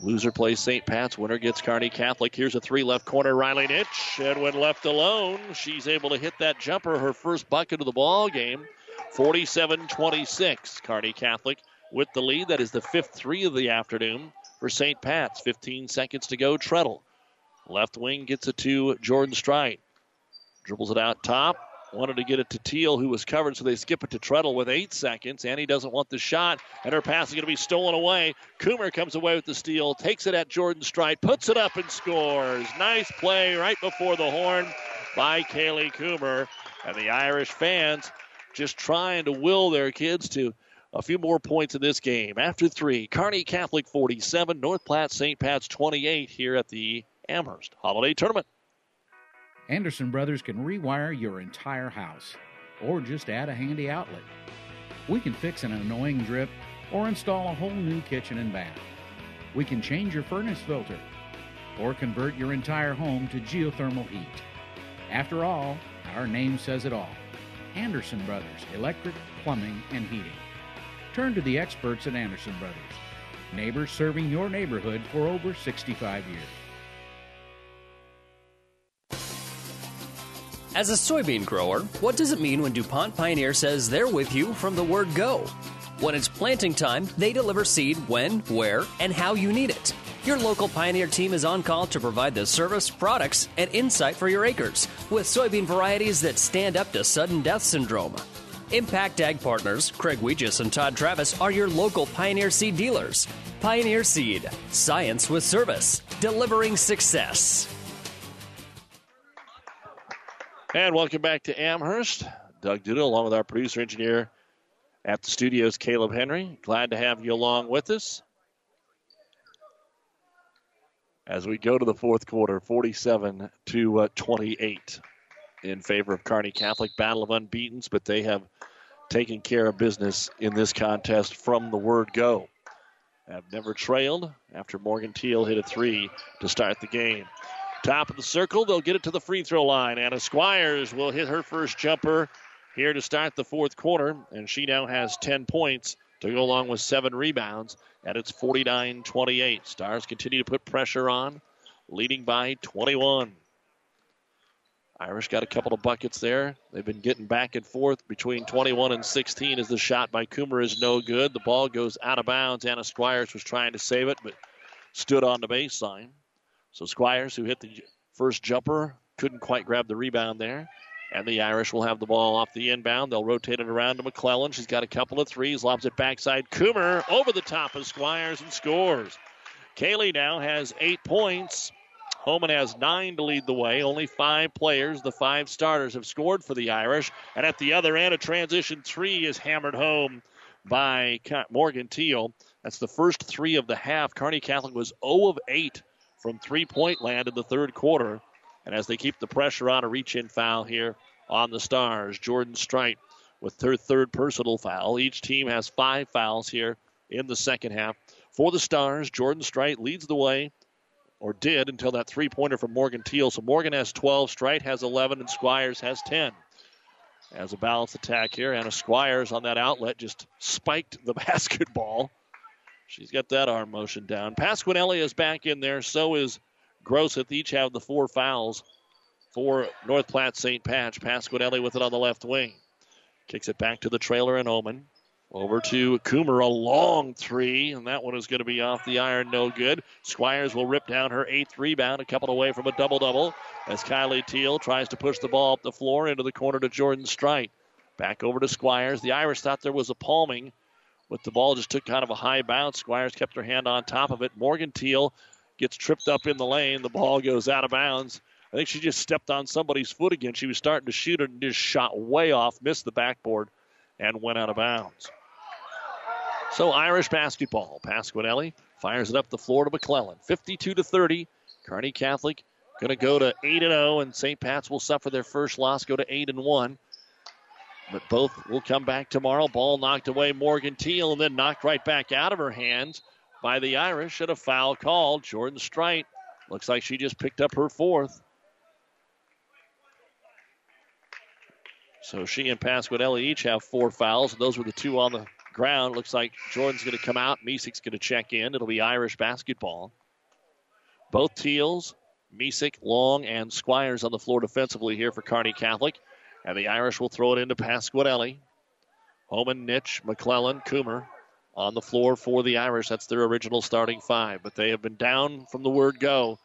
loser plays St. Pat's. Winner gets Kearney Catholic. Here's a three left corner. Riley Nitch. And when left alone, she's able to hit that jumper, her first bucket of the ball game. 47 26. Kearney Catholic with the lead. That is the fifth three of the afternoon for St. Pat's. 15 seconds to go. Treadle. Left wing gets it to Jordan Strite. Dribbles it out top. Wanted to get it to Teal, who was covered, so they skip it to Treadle with eight seconds. Annie doesn't want the shot, and her pass is going to be stolen away. Coomer comes away with the steal, takes it at Jordan Strite, puts it up and scores. Nice play right before the horn by Kaylee Coomer. And the Irish fans just trying to will their kids to a few more points in this game. After three, Kearney Catholic 47, North Platte St. Pat's 28 here at the Amherst Holiday Tournament. Anderson Brothers can rewire your entire house or just add a handy outlet. We can fix an annoying drip or install a whole new kitchen and bath. We can change your furnace filter or convert your entire home to geothermal heat. After all, our name says it all. Anderson Brothers, electric, plumbing, and heating. Turn to the experts at Anderson Brothers, neighbors serving your neighborhood for over 65 years. As a soybean grower, what does it mean when DuPont Pioneer says they're with you from the word go? When it's planting time, they deliver seed when, where, and how you need it. Your local Pioneer team is on call to provide the service, products, and insight for your acres with soybean varieties that stand up to sudden death syndrome. Impact Ag Partners, Craig Weegis and Todd Travis are your local Pioneer Seed dealers. Pioneer Seed, science with service, delivering success. And welcome back to Amherst. Doug Duda, along with our producer engineer at the studios, Caleb Henry. Glad to have you along with us. As we go to the fourth quarter, 47 to uh, 28 in favor of Kearney Catholic. Battle of unbeatens, but they have taken care of business in this contest from the word go. Have never trailed after Morgan Teal hit a three to start the game. Top of the circle, they'll get it to the free throw line. Anna Squires will hit her first jumper here to start the fourth quarter, and she now has 10 points to go along with seven rebounds, and it's 49 28. Stars continue to put pressure on, leading by 21. Irish got a couple of buckets there. They've been getting back and forth between 21 and 16 as the shot by Coomer is no good. The ball goes out of bounds. Anna Squires was trying to save it, but stood on the baseline. So Squires, who hit the first jumper, couldn't quite grab the rebound there. And the Irish will have the ball off the inbound. They'll rotate it around to McClellan. She's got a couple of threes, lobs it backside. Coomer over the top of Squires and scores. Kaylee now has eight points. Homan has nine to lead the way. Only five players, the five starters, have scored for the Irish. And at the other end, a transition three is hammered home by Morgan Teal. That's the first three of the half. Kearney Catholic was 0 of 8 from three point land in the third quarter. And as they keep the pressure on, a reach in foul here on the Stars. Jordan Strite with her third personal foul. Each team has five fouls here in the second half. For the Stars, Jordan Strite leads the way, or did until that three pointer from Morgan Teal. So Morgan has 12, Strite has 11, and Squires has 10. As a balanced attack here, Anna Squires on that outlet just spiked the basketball. She's got that arm motion down. Pasquinelli is back in there. So is Grosseth. Each have the four fouls for North Platte St. Pat's. Pasquinelli with it on the left wing. Kicks it back to the trailer and Homan. Over to Coomer, a long three, and that one is going to be off the iron, no good. Squires will rip down her eighth rebound, a couple away from a double double, as Kylie Teal tries to push the ball up the floor into the corner to Jordan Strite. Back over to Squires. The Irish thought there was a palming, but the ball just took kind of a high bounce. Squires kept her hand on top of it. Morgan Teal gets tripped up in the lane. The ball goes out of bounds. I think she just stepped on somebody's foot again. She was starting to shoot and just shot way off, missed the backboard, and went out of bounds. So Irish basketball. Pasquinelli fires it up the floor to McClellan. 52 to 30. Kearney Catholic going to go to 8 and 0, and St. Pat's will suffer their first loss, go to 8 and 1. But both will come back tomorrow. Ball knocked away Morgan Teal and then knocked right back out of her hands by the Irish at a foul call. Jordan Strite looks like she just picked up her fourth. So she and Pasquinelli each have four fouls, those were the two on the ground. Looks like Jordan's going to come out. Misek's going to check in. It'll be Irish basketball. Both Teals, Misek, Long, and Squires on the floor defensively here for Kearney Catholic. And the Irish will throw it into Pasquinelli. Homan, Nitch, McClellan, Coomer on the floor for the Irish. That's their original starting five, but they have been down from the word go.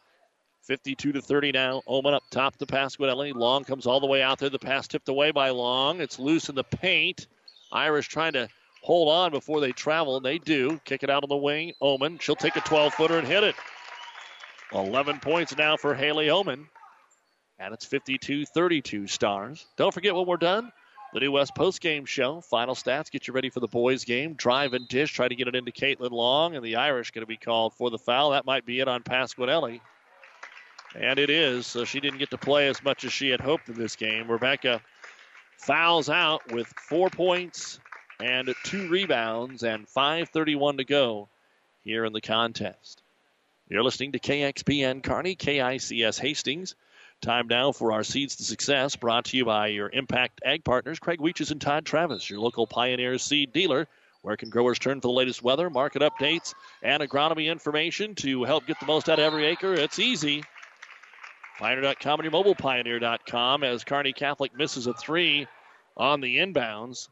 52 to 30 now. Homan up top to Pasquinelli. Long comes all the way out there. The pass tipped away by Long. It's loose in the paint. Irish trying to hold on before they travel, and they do. Kick it out on the wing. Homan, She'll take a 12 footer and hit it. 11 points now for Haley Homan. And it's 52 32 stars. Don't forget when we're done, the New West post game show. Final stats get you ready for the boys' game. Drive and dish. Try to get it into Caitlin Long, and the Irish going to be called for the foul. That might be it on Pasquinelli. And it is. So she didn't get to play as much as she had hoped in this game. Rebecca fouls out with four points and two rebounds and 5.31 to go here in the contest. You're listening to KXPN Kearney, KICS Hastings. Time now for our Seeds to Success, brought to you by your Impact Ag partners, Craig Weeches and Todd Travis, your local Pioneer seed dealer. Where can growers turn for the latest weather, market updates, and agronomy information to help get the most out of every acre? It's easy. Pioneer.com and your mobile Pioneer.com as Kearney Catholic misses a three on the inbounds.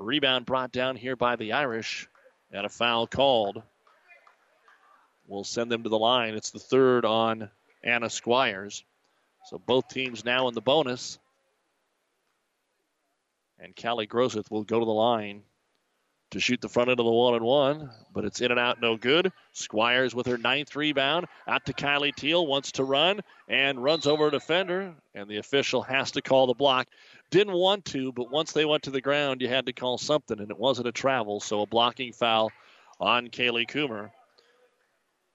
Rebound brought down here by the Irish and a foul called. We'll send them to the line. It's the third on Anna Squires. So both teams now in the bonus. And Callie Groseth will go to the line to shoot the front end of the one and one, but it's in and out, no good. Squires with her ninth rebound. Out to Kylie Teal, wants to run and runs over a defender, and the official has to call the block. Didn't want to, but once they went to the ground, you had to call something, and it wasn't a travel, so a blocking foul on Kaylee Coomer.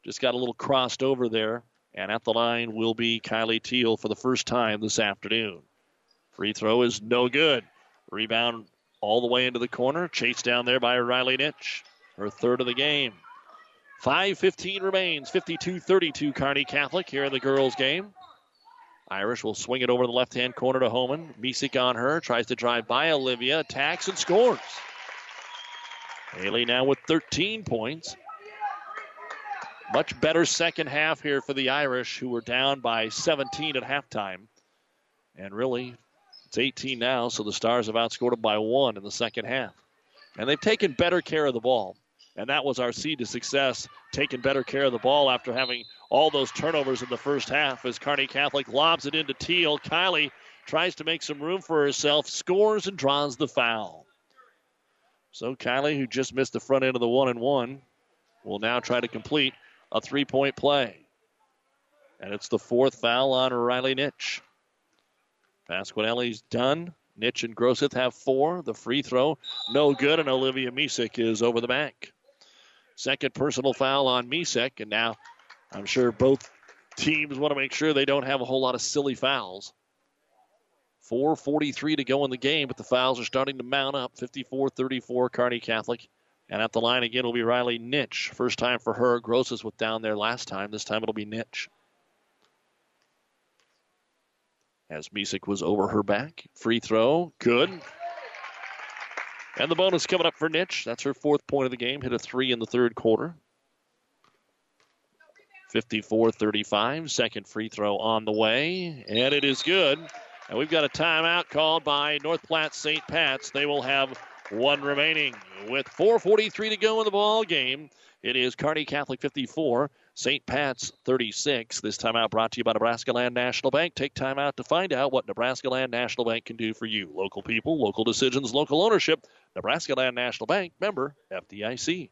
Just got a little crossed over there, and at the line will be Kylie Teal for the first time this afternoon. Free throw is no good. Rebound all the way into the corner. Chased down there by Riley Nitch. Her third of the game. 5.15 remains. 52 32 Kearney Catholic here in the girls' game. Irish will swing it over the left hand corner to Homan. Misek on her. Tries to drive by Olivia. Attacks and scores. Haley now with 13 points. Much better second half here for the Irish, who were down by 17 at halftime. And really, it's 18 now, so the Stars have outscored them by one in the second half. And they've taken better care of the ball. And that was our seed to success, taking better care of the ball after having all those turnovers in the first half as Kearney Catholic lobs it into Teal. Kylie tries to make some room for herself, scores and draws the foul. So Kylie, who just missed the front end of the one and one, will now try to complete a three point play. And it's the fourth foul on Riley Nitch. Pasquinelli's done. Nitch and Groseth have four. The free throw, no good, and Olivia Misek is over the back. Second personal foul on Misek, and now I'm sure both teams want to make sure they don't have a whole lot of silly fouls. 4.43 to go in the game, but the fouls are starting to mount up. 54 34, Kearney Catholic. And at the line again will be Riley Nitch. First time for her. Grosses was down there last time. This time it'll be Nitch. As Misek was over her back. Free throw. Good. And the bonus coming up for Nitch. That's her fourth point of the game. Hit a three in the third quarter. 54 35. Second free throw on the way. And it is good. And we've got a timeout called by North Platte St. Pat's. They will have one remaining with 4:43 to go in the ball game. It is Kearney Catholic 54, St. Pat's 36. This timeout brought to you by Nebraska Land National Bank. Take time out to find out what Nebraska Land National Bank can do for you. Local people, local decisions, local ownership. Nebraska Land National Bank, member FDIC.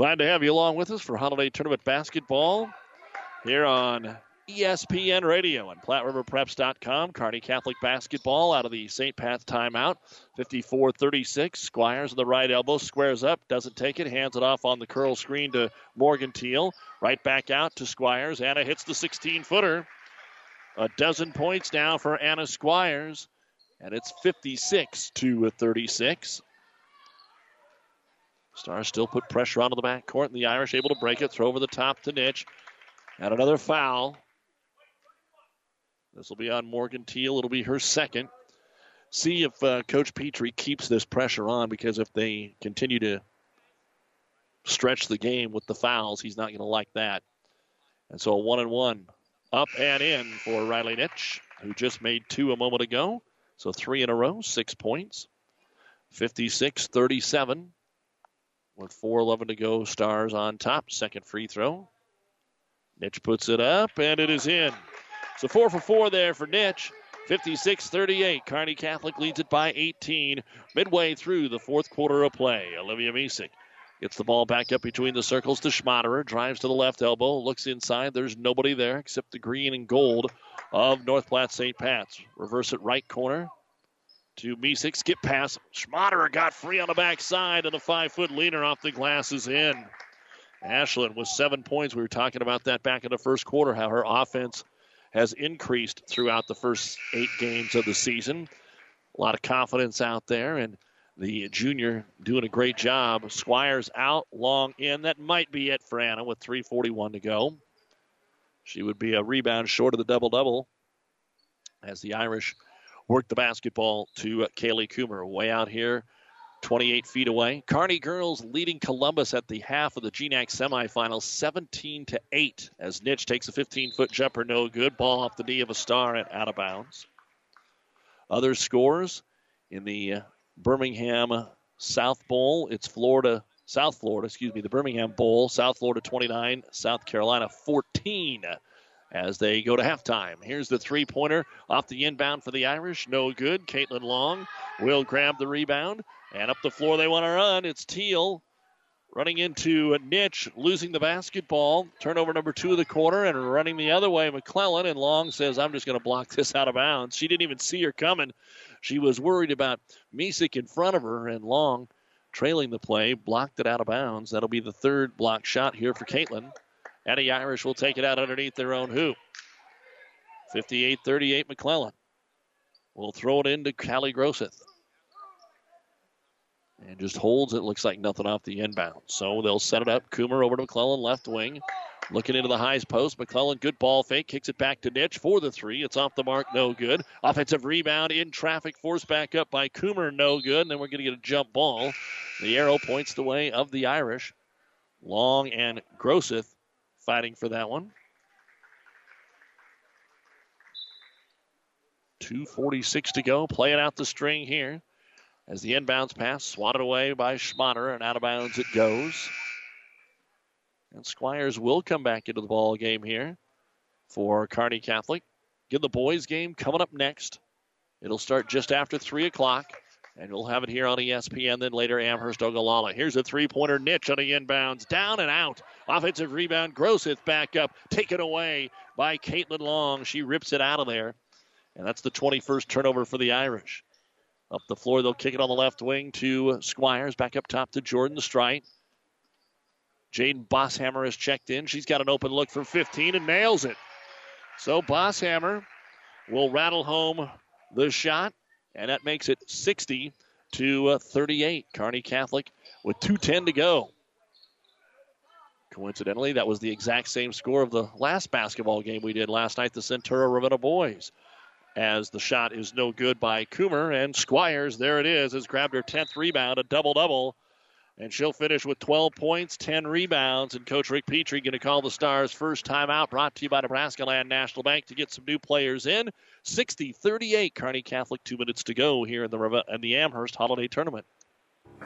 Glad to have you along with us for Holiday Tournament Basketball here on ESPN Radio and PlatteRiverPreps.com. Kearney Catholic Basketball out of the St. Pat's timeout. 54 36. Squires on the right elbow, squares up, doesn't take it, hands it off on the curl screen to Morgan Teal. Right back out to Squires. Anna hits the 16 footer. A dozen points now for Anna Squires, and it's 56 to 36. Stars still put pressure onto the back court, and the Irish able to break it, throw over the top to Nitch. And another foul. This will be on Morgan Teal. It'll be her second. See if uh, Coach Petrie keeps this pressure on because if they continue to stretch the game with the fouls, he's not going to like that. And so a one and one up and in for Riley Nitch, who just made two a moment ago. So three in a row, six points. 56 37 with 4.11 to go. Stars on top. Second free throw. Nitch puts it up, and it is in. So four for four there for Nitch. 56 38. Kearney Catholic leads it by 18 midway through the fourth quarter of play. Olivia Misek gets the ball back up between the circles to Schmaderer. Drives to the left elbow. Looks inside. There's nobody there except the green and gold of North Platte St. Pat's. Reverse it right corner to Misek. Skip pass. Schmaderer got free on the backside, and the five foot leaner off the glass is in. Ashlyn with seven points. We were talking about that back in the first quarter, how her offense has increased throughout the first eight games of the season. A lot of confidence out there, and the junior doing a great job. Squires out, long in. That might be it for Anna with 3.41 to go. She would be a rebound short of the double double as the Irish work the basketball to Kaylee Coomer. Way out here 28 feet away. Kearney girls leading Columbus at the half of the GNAC semifinals, 17 to 8, as Nitch takes a 15 foot jumper, no good. Ball off the knee of a star and out of bounds. Other scores in the uh, Birmingham South Bowl, it's Florida, South Florida, excuse me, the Birmingham Bowl, South Florida 29, South Carolina 14 as they go to halftime. Here's the three pointer off the inbound for the Irish. No good. Caitlin Long will grab the rebound. And up the floor they want to run. It's Teal running into a Nitch, losing the basketball. Turnover number two of the quarter and running the other way. McClellan and Long says, I'm just going to block this out of bounds. She didn't even see her coming. She was worried about Misek in front of her, and Long trailing the play blocked it out of bounds. That'll be the third block shot here for Caitlin. The Irish will take it out underneath their own hoop. 58 38 McClellan will throw it into Callie Grosseth and just holds it. Looks like nothing off the inbound. So they'll set it up. Coomer over to McClellan, left wing. Looking into the highs post. McClellan, good ball fake. Kicks it back to Nitch for the three. It's off the mark, no good. Offensive rebound in traffic, forced back up by Coomer, no good. And then we're going to get a jump ball. The arrow points the way of the Irish. Long and Grosseth fighting for that one. 2.46 to go. Playing out the string here. As the inbounds pass, swatted away by Schmaderer, and out of bounds it goes. And Squires will come back into the ball game here for Kearney Catholic. Get the boys game coming up next. It'll start just after 3 o'clock, and we'll have it here on ESPN, then later Amherst Ogallala. Here's a three pointer Nitch on the inbounds, down and out. Offensive rebound, Grosseth back up, taken away by Caitlin Long. She rips it out of there, and that's the 21st turnover for the Irish. Up the floor, they'll kick it on the left wing to Squires. Back up top to Jordan Strite. Jaden Bosshammer has checked in. She's got an open look from 15 and nails it. So Bosshammer will rattle home the shot, and that makes it 60 to uh, 38. Kearney Catholic with 2.10 to go. Coincidentally, that was the exact same score of the last basketball game we did last night, the Centura Ravenna boys. As the shot is no good by Coomer, and Squires, there it is, has grabbed her 10th rebound, a double double. And she'll finish with 12 points, 10 rebounds. And Coach Rick Petrie going to call the Stars' first timeout, brought to you by Nebraska Land National Bank to get some new players in. 60 38, Kearney Catholic, two minutes to go here in the, in the Amherst Holiday Tournament.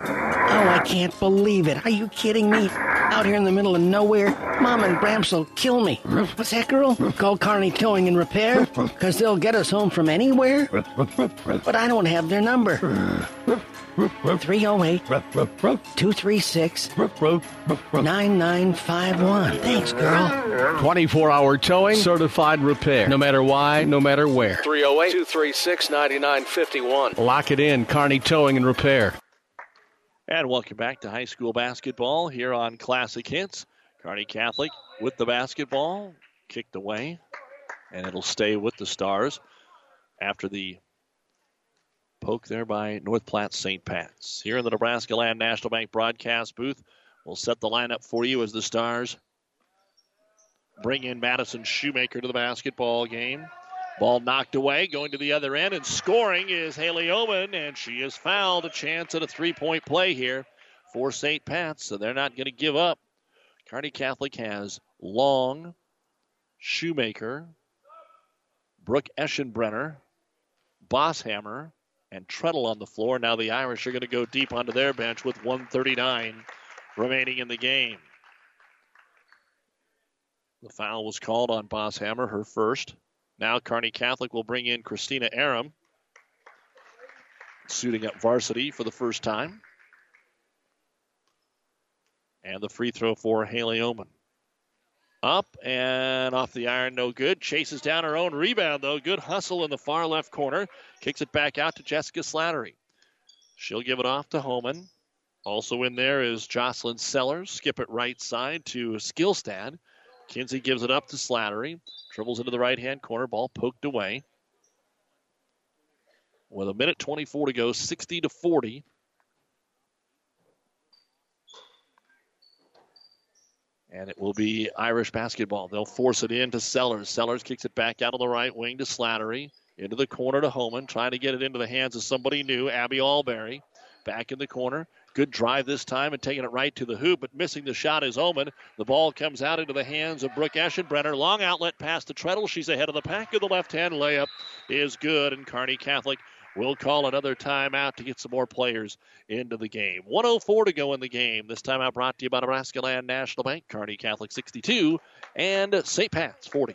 Oh, I can't believe it. Are you kidding me? Out here in the middle of nowhere, Mom and Bramps will kill me. What's that, girl? Call Kearney Towing and Repair? Because they'll get us home from anywhere? But I don't have their number. 308 236 9951. Thanks, girl. 24 hour towing, certified repair. No matter why, no matter where. 308 236 9951. Lock it in, Kearney Towing and Repair. And welcome back to high school basketball here on Classic Hits. Kearney Catholic with the basketball, kicked away, and it'll stay with the Stars after the poke there by North Platte St. Pat's. Here in the Nebraska Land National Bank broadcast booth, we'll set the lineup for you as the Stars bring in Madison Shoemaker to the basketball game. Ball knocked away, going to the other end, and scoring is Haley Homan, and she has fouled a chance at a three point play here for St. Pat's, so they're not going to give up. Kearney Catholic has Long, Shoemaker, Brooke Eschenbrenner, Bosshammer, and Treadle on the floor. Now the Irish are going to go deep onto their bench with 139 remaining in the game. The foul was called on Bosshammer, her first. Now Kearney Catholic will bring in Christina Aram, suiting up varsity for the first time. And the free throw for Haley Homan. Up and off the iron, no good. Chases down her own rebound, though. Good hustle in the far left corner. Kicks it back out to Jessica Slattery. She'll give it off to Homan. Also in there is Jocelyn Sellers. Skip it right side to Skillstad. Kinsey gives it up to Slattery. Dribbles into the right hand corner. Ball poked away. With a minute 24 to go, 60 to 40. And it will be Irish basketball. They'll force it in to Sellers. Sellers kicks it back out of the right wing to Slattery. Into the corner to Homan, trying to get it into the hands of somebody new, Abby Alberry. Back in the corner. Good drive this time and taking it right to the hoop, but missing the shot is Homan. The ball comes out into the hands of Brooke Eschenbrenner. Long outlet pass to Treadle. She's ahead of the pack of the left hand layup is good, and Kearney Catholic will call another timeout to get some more players into the game. 104 to go in the game. This timeout brought to you by Nebraska Land National Bank, Kearney Catholic 62, and St. Pat's 40.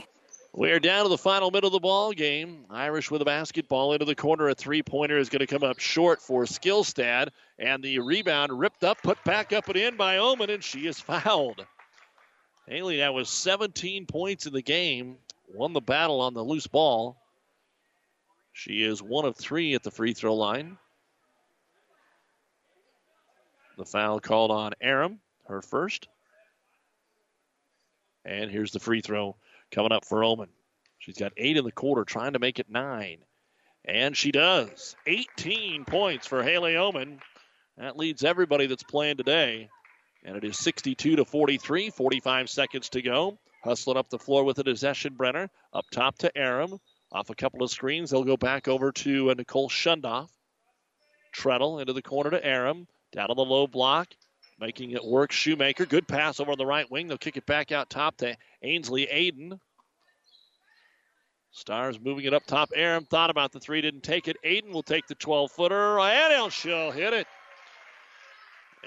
We're down to the final minute of the ball game. Irish with a basketball into the corner. A three pointer is going to come up short for Skillstad. And the rebound ripped up, put back up and in by Homan, and she is fouled. Haley, that was 17 points in the game. Won the battle on the loose ball. She is one of three at the free throw line. The foul called on Aram, her first. And here's the free throw coming up for Homan. She's got eight in the quarter, trying to make it nine. And she does. 18 points for Haley Homan. That leads everybody that's playing today. And it is 62 to 43, 45 seconds to go. Hustling up the floor with it is Eschenbrenner. Up top to Aram. Off a couple of screens, they'll go back over to uh, Nicole Shundoff. Treadle into the corner to Aram. Down on the low block. Making it work. Shoemaker. Good pass over on the right wing. They'll kick it back out top to Ainsley Aiden. Stars moving it up top. Aram thought about the three, didn't take it. Aiden will take the 12 footer, and she'll hit it.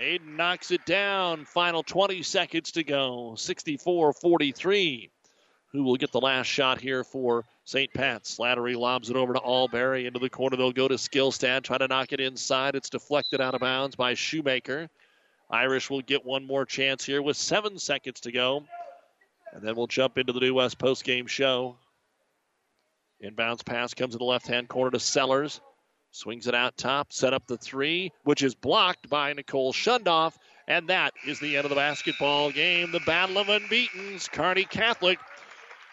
Aiden knocks it down. Final 20 seconds to go. 64 43. Who will get the last shot here for St. Pat's? Slattery lobs it over to Allberry. Into the corner, they'll go to Skillstad. Try to knock it inside. It's deflected out of bounds by Shoemaker. Irish will get one more chance here with seven seconds to go. And then we'll jump into the New West postgame show. Inbounds pass comes in the left hand corner to Sellers. Swings it out top, set up the three, which is blocked by Nicole Shundoff. And that is the end of the basketball game. The Battle of Unbeatens. Kearney Catholic.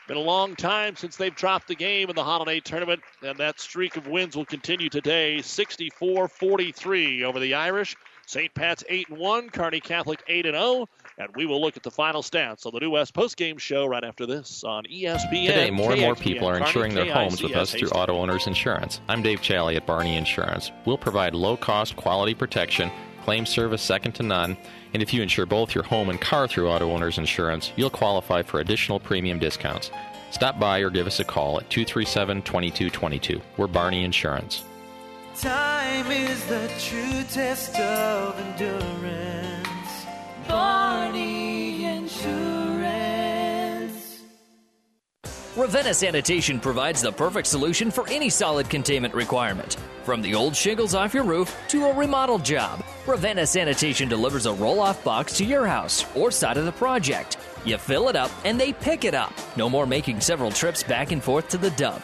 Been a long time since they've dropped the game in the holiday tournament, and that streak of wins will continue today. 64 43 over the Irish. St. Pat's 8 and 1, Kearney Catholic 8 and 0. And we will look at the final stats on the New West postgame show right after this on ESPN. Today, more and more people are insuring their homes with us through Auto Owners Insurance. I'm Dave Challey at Barney Insurance. We'll provide low cost, quality protection, claim service second to none, and if you insure both your home and car through Auto Owners Insurance, you'll qualify for additional premium discounts. Stop by or give us a call at 237 2222. We're Barney Insurance. Time is the true test of endurance. Barney Insurance. Ravenna Sanitation provides the perfect solution for any solid containment requirement. From the old shingles off your roof to a remodel job, Ravenna Sanitation delivers a roll off box to your house or side of the project. You fill it up and they pick it up. No more making several trips back and forth to the dump.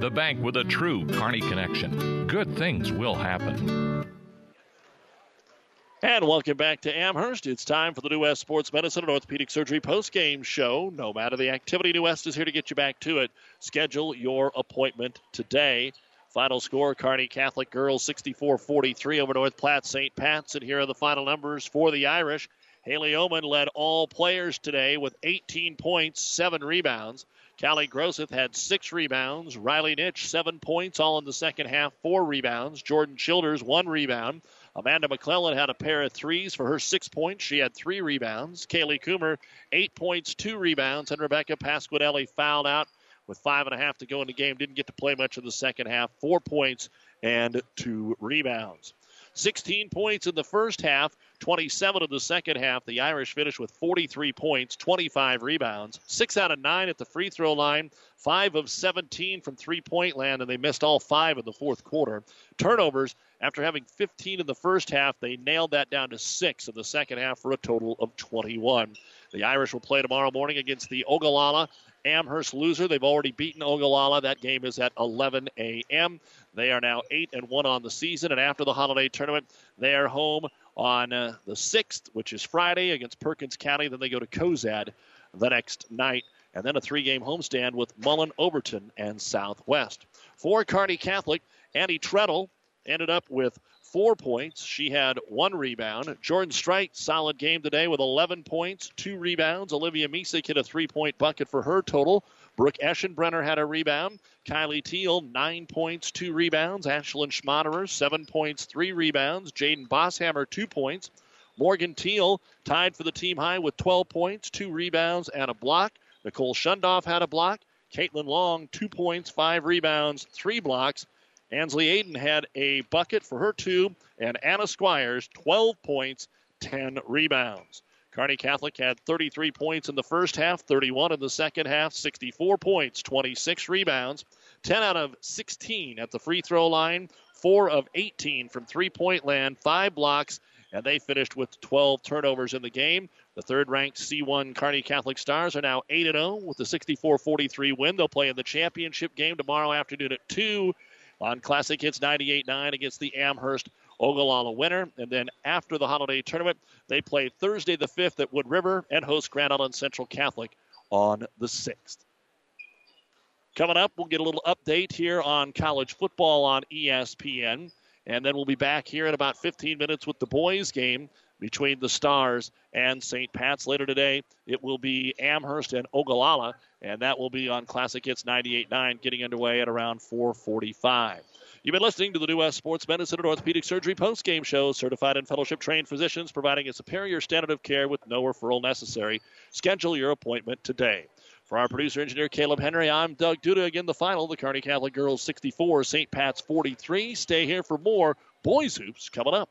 the bank with a true Kearney connection. Good things will happen. And welcome back to Amherst. It's time for the New West Sports Medicine and Orthopedic Surgery post-game show. No matter the activity, New West is here to get you back to it. Schedule your appointment today. Final score, Kearney Catholic Girls 64-43 over North Platte St. Pat's. And here are the final numbers for the Irish. Haley Homan led all players today with 18 points, 7 rebounds. Callie Grosseth had 6 rebounds. Riley Nitch, 7 points, all in the second half, 4 rebounds. Jordan Childers, 1 rebound. Amanda McClellan had a pair of threes for her six points. She had three rebounds. Kaylee Coomer, eight points, two rebounds. And Rebecca Pasquinelli fouled out with five and a half to go in the game. Didn't get to play much in the second half. Four points and two rebounds. 16 points in the first half, 27 in the second half. The Irish finished with 43 points, 25 rebounds, 6 out of 9 at the free throw line, 5 of 17 from three point land, and they missed all 5 in the fourth quarter. Turnovers, after having 15 in the first half, they nailed that down to 6 in the second half for a total of 21. The Irish will play tomorrow morning against the Ogallala Amherst loser. They've already beaten Ogallala. That game is at 11 a.m. They are now 8 and 1 on the season, and after the holiday tournament, they are home on uh, the 6th, which is Friday, against Perkins County. Then they go to Cozad the next night, and then a three game homestand with Mullen, Overton, and Southwest. For Kearney Catholic, Annie Treadle ended up with four points. She had one rebound. Jordan Strite, solid game today with 11 points, two rebounds. Olivia Misek hit a three point bucket for her total. Brooke Eschenbrenner had a rebound. Kylie Teal, nine points, two rebounds. Ashlyn Schmaderer, seven points, three rebounds. Jaden Bosshammer, two points. Morgan Teal tied for the team high with 12 points, two rebounds, and a block. Nicole Shundoff had a block. Caitlin Long, two points, five rebounds, three blocks. Ansley Aiden had a bucket for her two, and Anna Squires, 12 points, 10 rebounds. Kearney Catholic had 33 points in the first half, 31 in the second half, 64 points, 26 rebounds, 10 out of 16 at the free throw line, 4 of 18 from three point land, 5 blocks, and they finished with 12 turnovers in the game. The third ranked C1 Kearney Catholic Stars are now 8 0 with the 64 43 win. They'll play in the championship game tomorrow afternoon at 2 on Classic Hits 98 9 against the Amherst Ogallala winner. And then after the holiday tournament, they play Thursday the 5th at Wood River and host Grand Island Central Catholic on the 6th. Coming up, we'll get a little update here on college football on ESPN. And then we'll be back here in about 15 minutes with the boys' game between the Stars and St. Pat's later today. It will be Amherst and Ogallala, and that will be on Classic Hits 98.9, getting underway at around 4:45. You've been listening to the New West Sports Medicine and Orthopedic Surgery post-game show. Certified and fellowship-trained physicians providing a superior standard of care with no referral necessary. Schedule your appointment today. For our producer engineer Caleb Henry, I'm Doug Duda. Again, the final: the Kearney Catholic girls 64, St. Pat's 43. Stay here for more boys hoops coming up.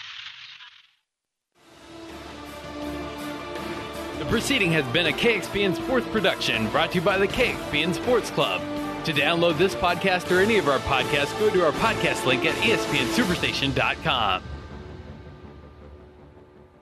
The proceeding has been a KXPN Sports production brought to you by the KXPN Sports Club. To download this podcast or any of our podcasts, go to our podcast link at espnsuperstation.com.